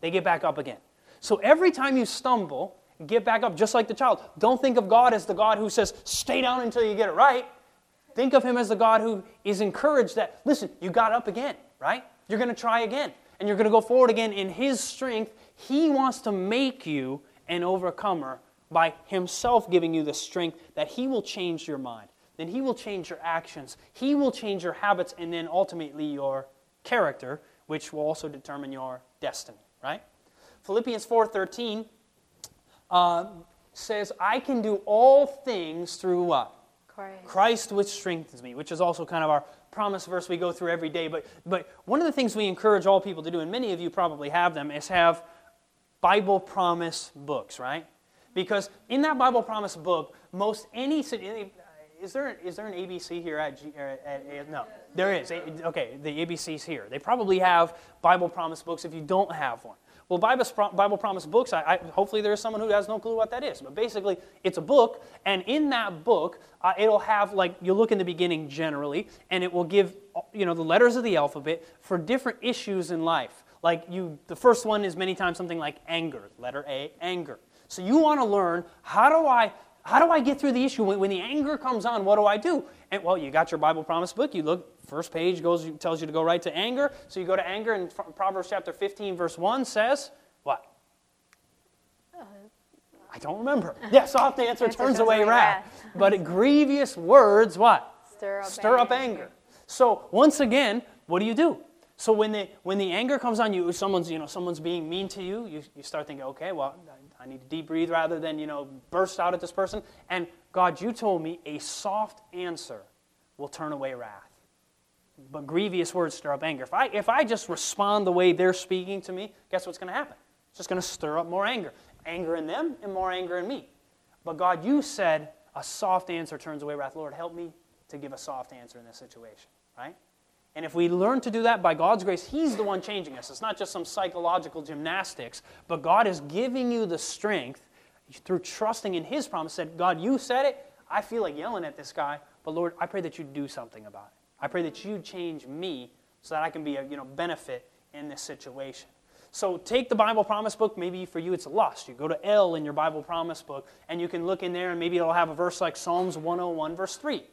They get back up again. So every time you stumble, get back up, just like the child. Don't think of God as the God who says, stay down until you get it right. Think of Him as the God who is encouraged that, listen, you got up again, right? You're going to try again. And you're going to go forward again in His strength he wants to make you an overcomer by Himself giving you the strength that He will change your mind. Then He will change your actions. He will change your habits and then ultimately your character, which will also determine your destiny, right? Philippians 4.13 uh, says, I can do all things through what? Christ. Christ which strengthens me, which is also kind of our promise verse we go through every day. But, but one of the things we encourage all people to do, and many of you probably have them, is have Bible promise books, right? Because in that Bible promise book, most any is there is there an ABC here at, G, at, at no there is okay the ABC's here. They probably have Bible promise books if you don't have one. Well, Bible, Bible promise books, I, I, hopefully there's someone who has no clue what that is. But basically, it's a book, and in that book, uh, it'll have, like, you look in the beginning generally, and it will give, you know, the letters of the alphabet for different issues in life. Like you, the first one is many times something like anger, letter A, anger. So you want to learn how do I how do I get through the issue when, when the anger comes on? What do I do? And well, you got your Bible promise book. You look first page goes tells you to go right to anger. So you go to anger, and Proverbs chapter 15 verse 1 says what? Uh, I don't remember. Yes, Yeah, soft answer turns away wrath. wrath. but grievous words, what? Stir up, Stir up anger. anger. So once again, what do you do? So when the, when the anger comes on you, someone's, you know, someone's being mean to you, you, you start thinking, okay, well, I need to deep breathe rather than, you know, burst out at this person. And God, you told me a soft answer will turn away wrath. But grievous words stir up anger. If I, if I just respond the way they're speaking to me, guess what's going to happen? It's just going to stir up more anger. Anger in them and more anger in me. But God, you said a soft answer turns away wrath. Lord, help me to give a soft answer in this situation, right? And if we learn to do that by God's grace, He's the one changing us. It's not just some psychological gymnastics, but God is giving you the strength through trusting in His promise. Said, God, you said it. I feel like yelling at this guy, but Lord, I pray that you do something about it. I pray that you change me so that I can be a you know, benefit in this situation. So take the Bible promise book. Maybe for you it's lust. You go to L in your Bible promise book, and you can look in there, and maybe it'll have a verse like Psalms 101, verse 3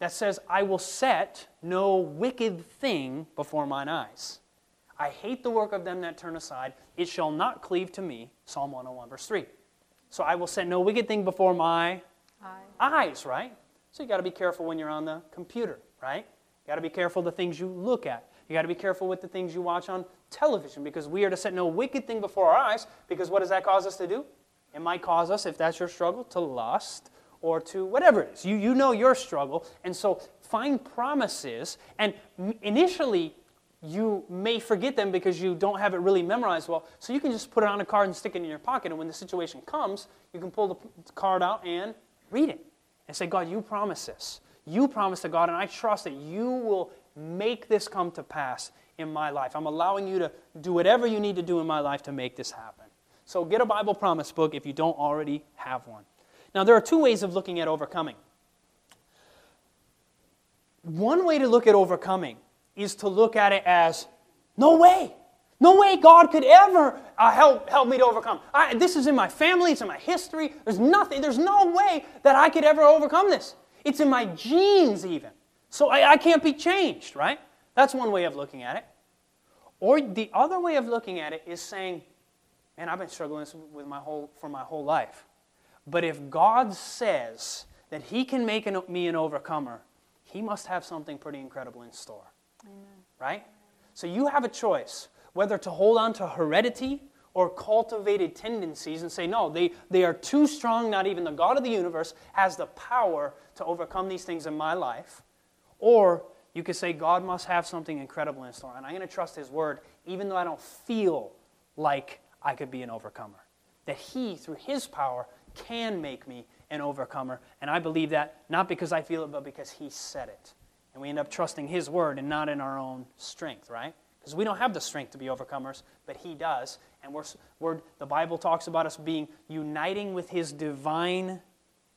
that says, I will set no wicked thing before mine eyes. I hate the work of them that turn aside. It shall not cleave to me. Psalm 101, verse 3. So I will set no wicked thing before my eyes, right? So you got to be careful when you're on the computer, right? You got to be careful the things you look at. You got to be careful with the things you watch on television because we are to set no wicked thing before our eyes because what does that cause us to do? It might cause us, if that's your struggle, to lust or to whatever it is. You, you know your struggle. And so find promises. And initially, you may forget them because you don't have it really memorized well. So you can just put it on a card and stick it in your pocket. And when the situation comes, you can pull the card out and read it and say, God, you promise this. You promise to God, and I trust that you will make this come to pass in my life. I'm allowing you to do whatever you need to do in my life to make this happen. So get a Bible promise book if you don't already have one. Now, there are two ways of looking at overcoming. one way to look at overcoming is to look at it as no way. No way God could ever uh, help, help me to overcome. I, this is in my family, it's in my history. There's nothing, there's no way that I could ever overcome this. It's in my genes, even. So I, I can't be changed, right? That's one way of looking at it. Or the other way of looking at it is saying, man, I've been struggling with my whole, for my whole life. But if God says that He can make an, me an overcomer, He must have something pretty incredible in store. Amen. Right? So you have a choice whether to hold on to heredity or cultivated tendencies and say, no, they, they are too strong, not even the God of the universe has the power to overcome these things in my life. Or you could say, God must have something incredible in store, and I'm going to trust His word, even though I don't feel like I could be an overcomer. That He, through His power, can make me an overcomer. And I believe that not because I feel it, but because He said it. And we end up trusting His word and not in our own strength, right? Because we don't have the strength to be overcomers, but He does. And we're, we're, the Bible talks about us being uniting with His divine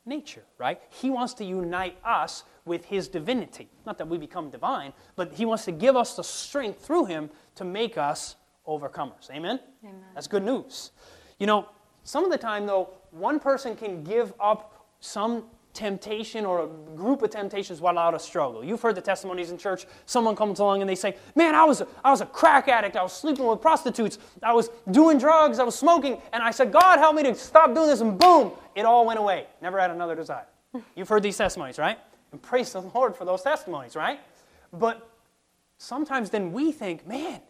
nature, right? He wants to unite us with His divinity. Not that we become divine, but He wants to give us the strength through Him to make us overcomers. Amen? Amen. That's good news. You know, some of the time, though, one person can give up some temptation or a group of temptations without a struggle. You've heard the testimonies in church. Someone comes along and they say, Man, I was, a, I was a crack addict. I was sleeping with prostitutes. I was doing drugs. I was smoking. And I said, God, help me to stop doing this. And boom, it all went away. Never had another desire. You've heard these testimonies, right? And praise the Lord for those testimonies, right? But sometimes then we think, Man,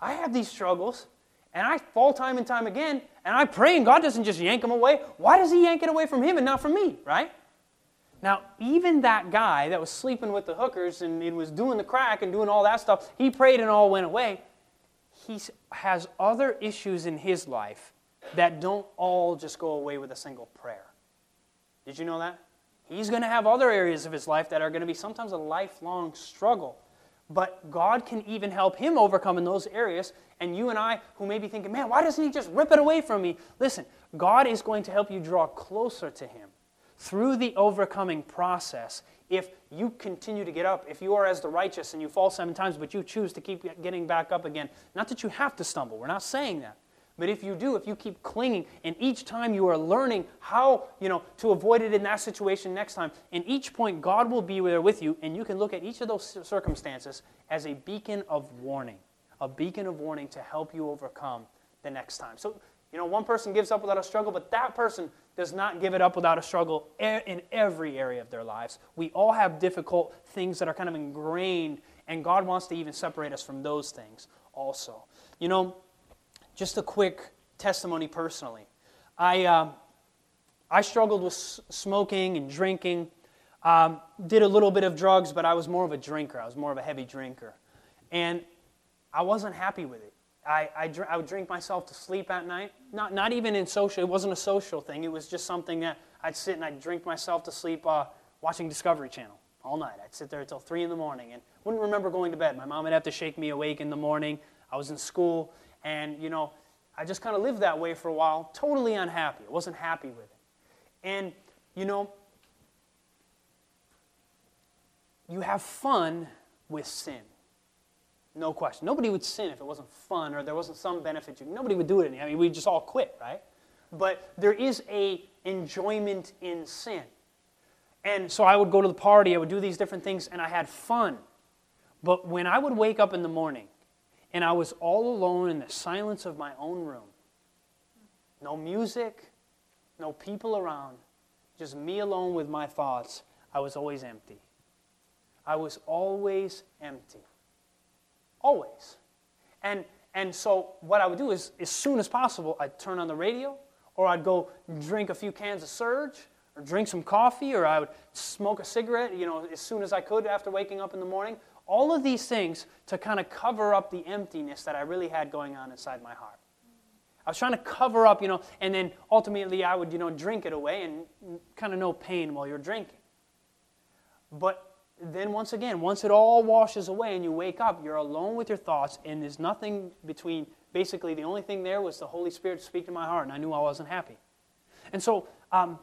I have these struggles. And I fall time and time again, and I pray, and God doesn't just yank them away. Why does He yank it away from him and not from me, right? Now, even that guy that was sleeping with the hookers and, and was doing the crack and doing all that stuff, he prayed and all went away. He has other issues in his life that don't all just go away with a single prayer. Did you know that? He's going to have other areas of his life that are going to be sometimes a lifelong struggle. But God can even help him overcome in those areas. And you and I, who may be thinking, man, why doesn't he just rip it away from me? Listen, God is going to help you draw closer to him through the overcoming process, if you continue to get up, if you are as the righteous and you fall seven times, but you choose to keep getting back up again, not that you have to stumble, we're not saying that. But if you do, if you keep clinging, and each time you are learning how, you know, to avoid it in that situation next time, in each point, God will be there with you, and you can look at each of those circumstances as a beacon of warning, a beacon of warning to help you overcome the next time. So, you know, one person gives up without a struggle, but that person does not give it up without a struggle in every area of their lives. We all have difficult things that are kind of ingrained, and God wants to even separate us from those things also. You know, just a quick testimony personally. I, uh, I struggled with smoking and drinking. Um, did a little bit of drugs, but I was more of a drinker. I was more of a heavy drinker. And I wasn't happy with it. I, I, I, would drink myself to sleep at night. Not, not even in social, it wasn't a social thing. It was just something that I'd sit and I'd drink myself to sleep uh, watching Discovery Channel all night. I'd sit there until 3 in the morning and wouldn't remember going to bed. My mom would have to shake me awake in the morning. I was in school and, you know, I just kind of lived that way for a while, totally unhappy. I wasn't happy with it. And, you know, you have fun with sin. No question. Nobody would sin if it wasn't fun or there wasn't some benefit. To, nobody would do it. I mean, we just all quit, right? But there is a enjoyment in sin. And so I would go to the party, I would do these different things, and I had fun. But when I would wake up in the morning and I was all alone in the silence of my own room, no music, no people around, just me alone with my thoughts, I was always empty. I was always empty. Always. And, and so what I would do is, as soon as possible, I'd turn on the radio, or I'd go drink a few cans of Surge, or drink some coffee, or I would smoke a cigarette, you know, as soon as I could after waking up in the morning. All of these things to kind of cover up the emptiness that I really had going on inside my heart. I was trying to cover up, you know, and then ultimately I would, you know, drink it away and kind of no pain while you're drinking. But then once again, once it all washes away and you wake up, you're alone with your thoughts, and there's nothing between. Basically, the only thing there was the Holy Spirit speak to my heart, and I knew I wasn't happy. And so, um,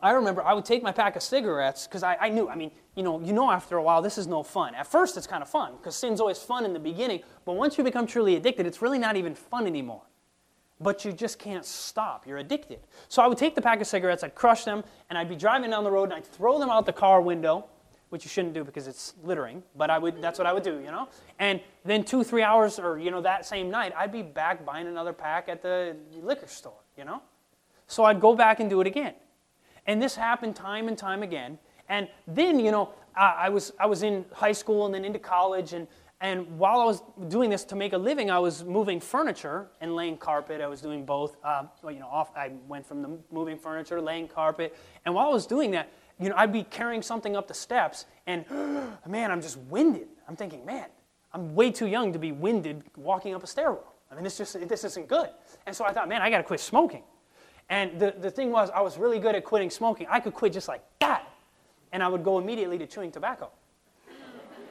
I remember I would take my pack of cigarettes because I, I, knew, I mean, you know, you know after a while this is no fun. At first it's kind of fun because sin's always fun in the beginning, but once you become truly addicted, it's really not even fun anymore. But you just can't stop. You're addicted. So I would take the pack of cigarettes, I'd crush them, and I'd be driving down the road and I'd throw them out the car window, which you shouldn't do because it's littering, but I would, that's what I would do, you know? And then two, three hours or, you know, that same night, I'd be back buying another pack at the liquor store, you know? So I'd go back and do it again. And this happened time and time again. And then, you know, I, I, was, I was in high school and then into college. And, and while I was doing this to make a living, I was moving furniture and laying carpet. I was doing both. Uh, well, you know, off, I went from the moving furniture, laying carpet. And while I was doing that, you know, I'd be carrying something up the steps. And man, I'm just winded. I'm thinking, man, I'm way too young to be winded walking up a stairwell. I mean, this, just, this isn't good. And so I thought, man, I got to quit smoking. And the, the thing was, I was really good at quitting smoking. I could quit just like that. And I would go immediately to chewing tobacco.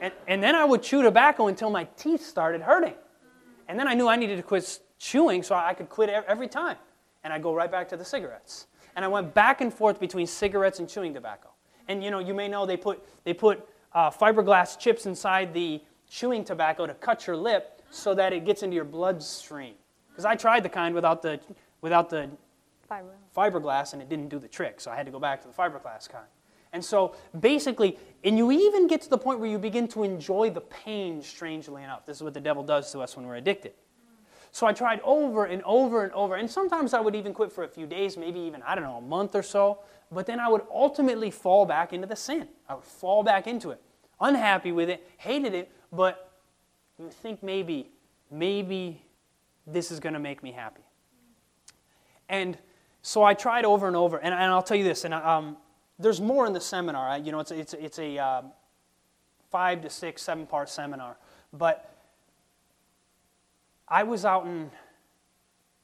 And, and then I would chew tobacco until my teeth started hurting. And then I knew I needed to quit chewing so I could quit every time. And I'd go right back to the cigarettes. And I went back and forth between cigarettes and chewing tobacco. And you know, you may know they put, they put uh, fiberglass chips inside the chewing tobacco to cut your lip so that it gets into your bloodstream. Because I tried the kind without the, without the. Fiberglass and it didn't do the trick. So I had to go back to the fiberglass kind. And so basically, and you even get to the point where you begin to enjoy the pain, strangely enough. This is what the devil does to us when we're addicted. So I tried over and over and over. And sometimes I would even quit for a few days, maybe even, I don't know, a month or so. But then I would ultimately fall back into the sin. I would fall back into it. Unhappy with it, hated it, but you think maybe, maybe this is going to make me happy. And so I tried over and over, and, and I'll tell you this, and um, there's more in the seminar. You know, it's, it's, it's a uh, five to six, seven part seminar. But I was out in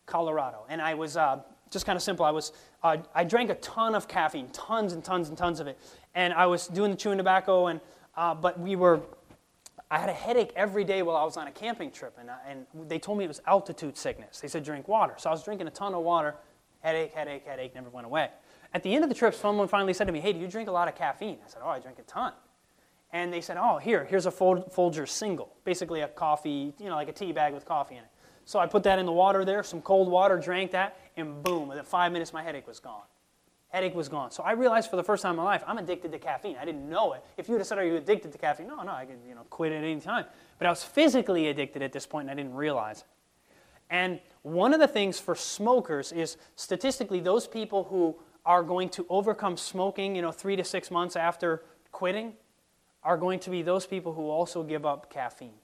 Colorado, and I was uh, just kind of simple. I was uh, I drank a ton of caffeine, tons and tons and tons of it, and I was doing the chewing tobacco, and uh, but we were. I had a headache every day while I was on a camping trip, and, uh, and they told me it was altitude sickness. They said drink water, so I was drinking a ton of water Headache, headache, headache, never went away. At the end of the trip, someone finally said to me, Hey, do you drink a lot of caffeine? I said, Oh, I drink a ton. And they said, Oh, here, here's a Folgers single, basically a coffee, you know, like a tea bag with coffee in it. So I put that in the water there, some cold water, drank that, and boom, within five minutes, my headache was gone. Headache was gone. So I realized for the first time in my life, I'm addicted to caffeine. I didn't know it. If you would have said, Are you addicted to caffeine? No, no, I could you know, quit at any time. But I was physically addicted at this point, and I didn't realize it. And one of the things for smokers is statistically, those people who are going to overcome smoking, you know, three to six months after quitting, are going to be those people who also give up caffeine.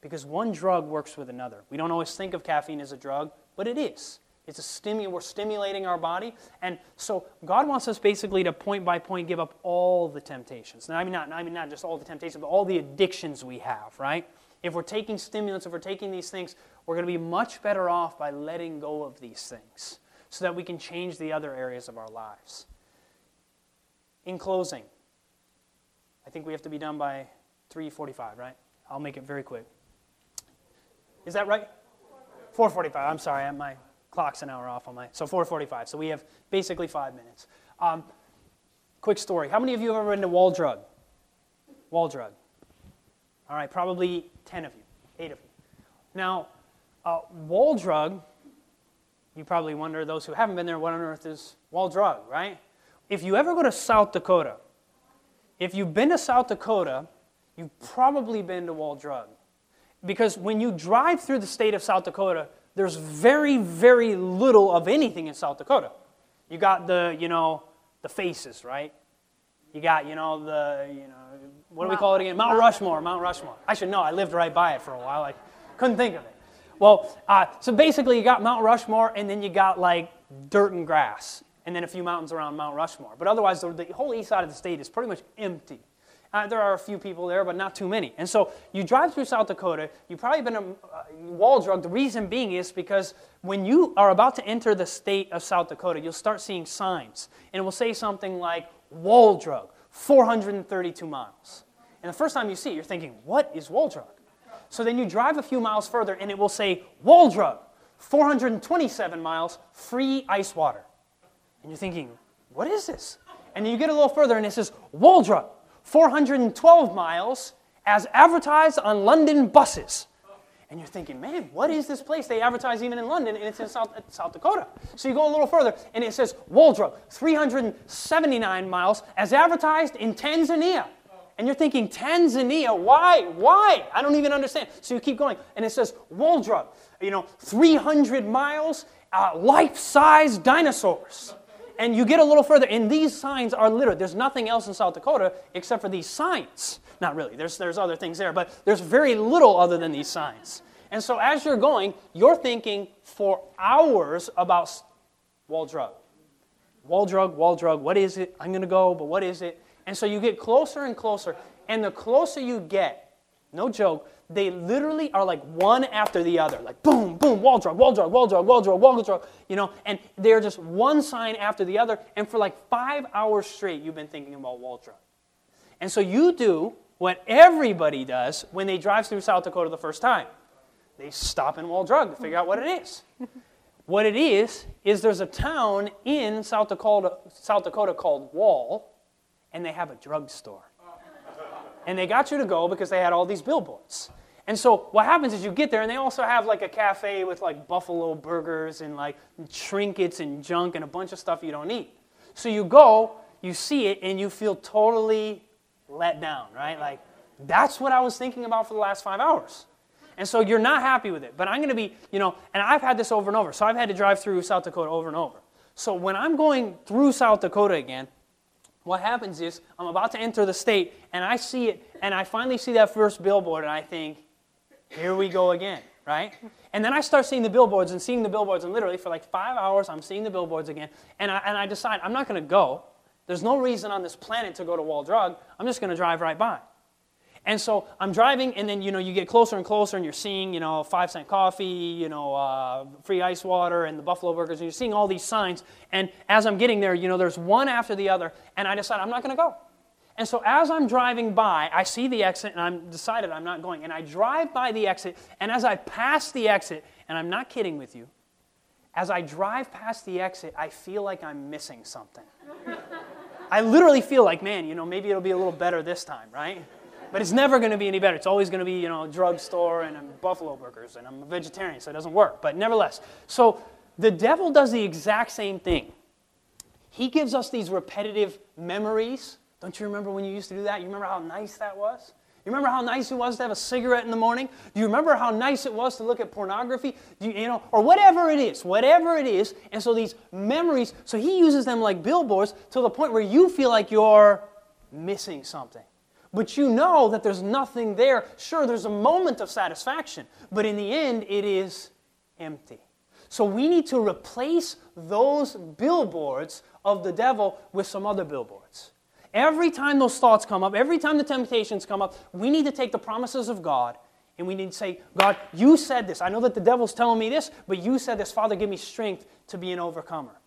Because one drug works with another. We don't always think of caffeine as a drug, but it is. It's a stimulant. We're stimulating our body. And so God wants us basically to point by point give up all the temptations. Now, I mean, not, I mean, not just all the temptations, but all the addictions we have, right? If we're taking stimulants, if we're taking these things, we're going to be much better off by letting go of these things so that we can change the other areas of our lives. In closing, I think we have to be done by 3:45, right? I'll make it very quick. Is that right? 4:45. I'm sorry, my clock's an hour off on my. So 4:45. So we have basically five minutes. Um, quick story. How many of you have ever been to Wall Drug? Wall Drug. All right, probably 10 of you, 8 of you. Now, uh, Wall Drug, you probably wonder, those who haven't been there, what on earth is Wall Drug, right? If you ever go to South Dakota, if you've been to South Dakota, you've probably been to Wall Drug. Because when you drive through the state of South Dakota, there's very, very little of anything in South Dakota. You got the, you know, the faces, right? You got, you know, the, you know, what do we call it again? Mount Rushmore, Mount Rushmore. I should know. I lived right by it for a while. I couldn't think of it. Well, uh, so basically, you got Mount Rushmore, and then you got like dirt and grass, and then a few mountains around Mount Rushmore. But otherwise, the, the whole east side of the state is pretty much empty. Uh, there are a few people there, but not too many. And so you drive through South Dakota, you've probably been a uh, wall drug. The reason being is because when you are about to enter the state of South Dakota, you'll start seeing signs. And it will say something like, wall drug, 432 miles. And the first time you see it, you're thinking, what is wall drug? So then you drive a few miles further and it will say Wall Drug, 427 miles, free ice water. And you're thinking, what is this? And you get a little further and it says, Wall Drug, 412 miles as advertised on London buses. And you're thinking, man, what is this place? They advertise even in London, and it's in South, South Dakota. So you go a little further, and it says Wall Drug, 379 miles, as advertised in Tanzania. And you're thinking, Tanzania, why? Why? I don't even understand. So you keep going, and it says Wall Drug, you know, 300 miles, uh, life size dinosaurs. And you get a little further, and these signs are littered. there's nothing else in South Dakota except for these signs. Not really, there's, there's other things there, but there's very little other than these signs. And so as you're going, you're thinking for hours about wall drug. Wall drug, wall drug, what is it? I'm going to go, but what is it? And so you get closer and closer, and the closer you get, no joke, they literally are like one after the other, like boom, boom, wall drug, wall drug, wall drug, wall drug, wall drug, you know, and they're just one sign after the other, and for like five hours straight, you've been thinking about wall drug. And so you do what everybody does when they drive through South Dakota the first time. They stop in Wall Drug to figure out what it is. what it is, is there's a town in South Dakota, South Dakota called Wall, and they have a drugstore. and they got you to go because they had all these billboards. And so what happens is you get there, and they also have like a cafe with like buffalo burgers and like trinkets and junk and a bunch of stuff you don't eat. So you go, you see it, and you feel totally let down, right? Like, that's what I was thinking about for the last five hours. And so you're not happy with it. But I'm going to be, you know, and I've had this over and over. So I've had to drive through South Dakota over and over. So when I'm going through South Dakota again, what happens is I'm about to enter the state and I see it and I finally see that first billboard and I think, here we go again, right? And then I start seeing the billboards and seeing the billboards and literally for like five hours I'm seeing the billboards again and I, and I decide I'm not going to go there's no reason on this planet to go to Wall Drug. I'm just going to drive right by. And so I'm driving, and then you know you get closer and closer, and you're seeing you know five cent coffee, you know uh, free ice water, and the buffalo burgers, and you're seeing all these signs. And as I'm getting there, you know there's one after the other, and I decide I'm not going to go. And so as I'm driving by, I see the exit, and I'm decided I'm not going. And I drive by the exit, and as I pass the exit, and I'm not kidding with you, as I drive past the exit, I feel like I'm missing something. I literally feel like, man, you know, maybe it'll be a little better this time, right? But it's never going to be any better. It's always going to be, you know, a drugstore and buffalo burgers, and I'm a vegetarian, so it doesn't work. But nevertheless, so the devil does the exact same thing. He gives us these repetitive memories. Don't you remember when you used to do that? You remember how nice that was? You remember how nice it was to have a cigarette in the morning? Do you remember how nice it was to look at pornography? You, you, know, or whatever it is, whatever it is. And so these memories, so he uses them like billboards to the point where you feel like you're missing something. But you know that there's nothing there. Sure, there's a moment of satisfaction, but in the end, it is empty. So we need to replace those billboards of the devil with some other billboards. Every time those thoughts come up, every time the temptations come up, we need to take the promises of God and we need to say, God, you said this. I know that the devil's telling me this, but you said this. Father, give me strength to be an overcomer.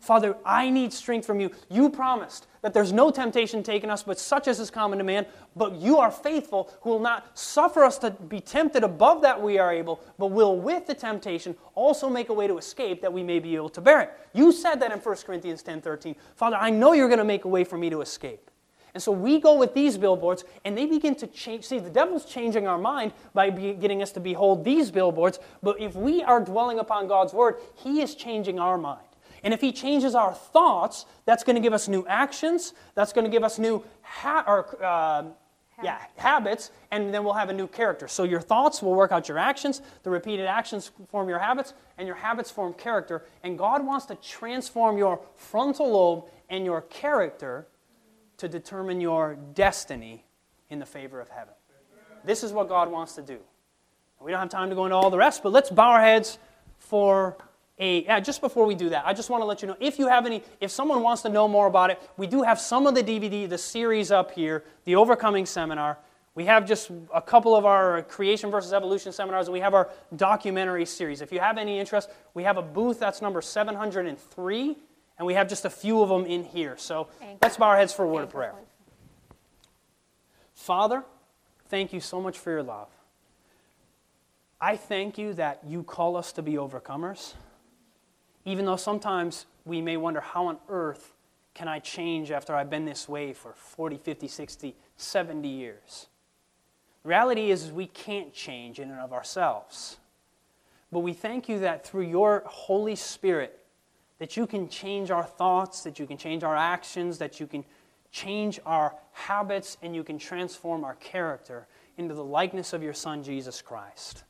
Father, I need strength from you. You promised that there's no temptation taken us, but such as is common to man. But you are faithful, who will not suffer us to be tempted above that we are able, but will with the temptation also make a way to escape that we may be able to bear it. You said that in 1 Corinthians 10 13. Father, I know you're going to make a way for me to escape. And so we go with these billboards, and they begin to change. See, the devil's changing our mind by getting us to behold these billboards, but if we are dwelling upon God's word, he is changing our mind. And if He changes our thoughts, that's going to give us new actions. That's going to give us new ha- or, uh, yeah, habits, and then we'll have a new character. So your thoughts will work out your actions. The repeated actions form your habits, and your habits form character. And God wants to transform your frontal lobe and your character to determine your destiny in the favor of heaven. This is what God wants to do. We don't have time to go into all the rest, but let's bow our heads for a, yeah, just before we do that, I just want to let you know if you have any, if someone wants to know more about it, we do have some of the DVD, the series up here, the Overcoming Seminar. We have just a couple of our creation versus evolution seminars, and we have our documentary series. If you have any interest, we have a booth that's number 703, and we have just a few of them in here. So let's bow our heads for a word of prayer. Father, thank you so much for your love. I thank you that you call us to be overcomers even though sometimes we may wonder how on earth can I change after I've been this way for 40, 50, 60, 70 years? Reality is, is we can't change in and of ourselves. But we thank you that through your Holy Spirit, that you can change our thoughts, that you can change our actions, that you can change our habits, and you can transform our character into the likeness of your Son, Jesus Christ.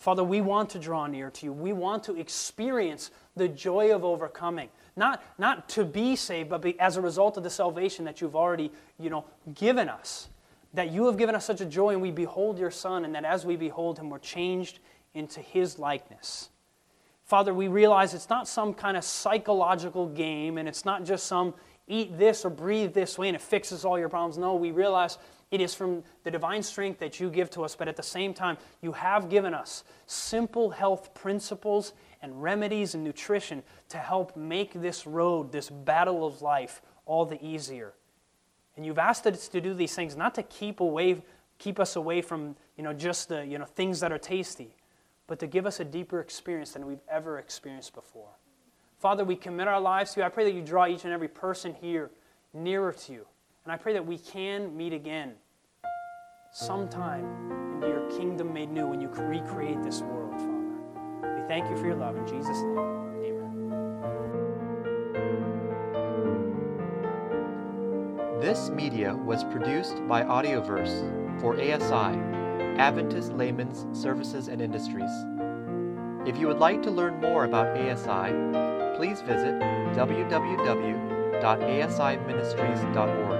Father, we want to draw near to you. We want to experience the joy of overcoming. Not, not to be saved, but be, as a result of the salvation that you've already you know, given us. That you have given us such a joy, and we behold your Son, and that as we behold him, we're changed into his likeness. Father, we realize it's not some kind of psychological game and it's not just some eat this or breathe this way and it fixes all your problems. No, we realize it is from the divine strength that you give to us, but at the same time, you have given us simple health principles and remedies and nutrition to help make this road, this battle of life, all the easier. And you've asked us to do these things not to keep away, keep us away from you know, just the you know, things that are tasty, but to give us a deeper experience than we've ever experienced before. Father, we commit our lives to you. I pray that you draw each and every person here nearer to you. And I pray that we can meet again sometime into your kingdom made new when you recreate this world, Father. We thank you for your love. In Jesus' name, amen. This media was produced by Audioverse for ASI Adventist Layman's Services and Industries. If you would like to learn more about ASI, please visit www.asiministries.org.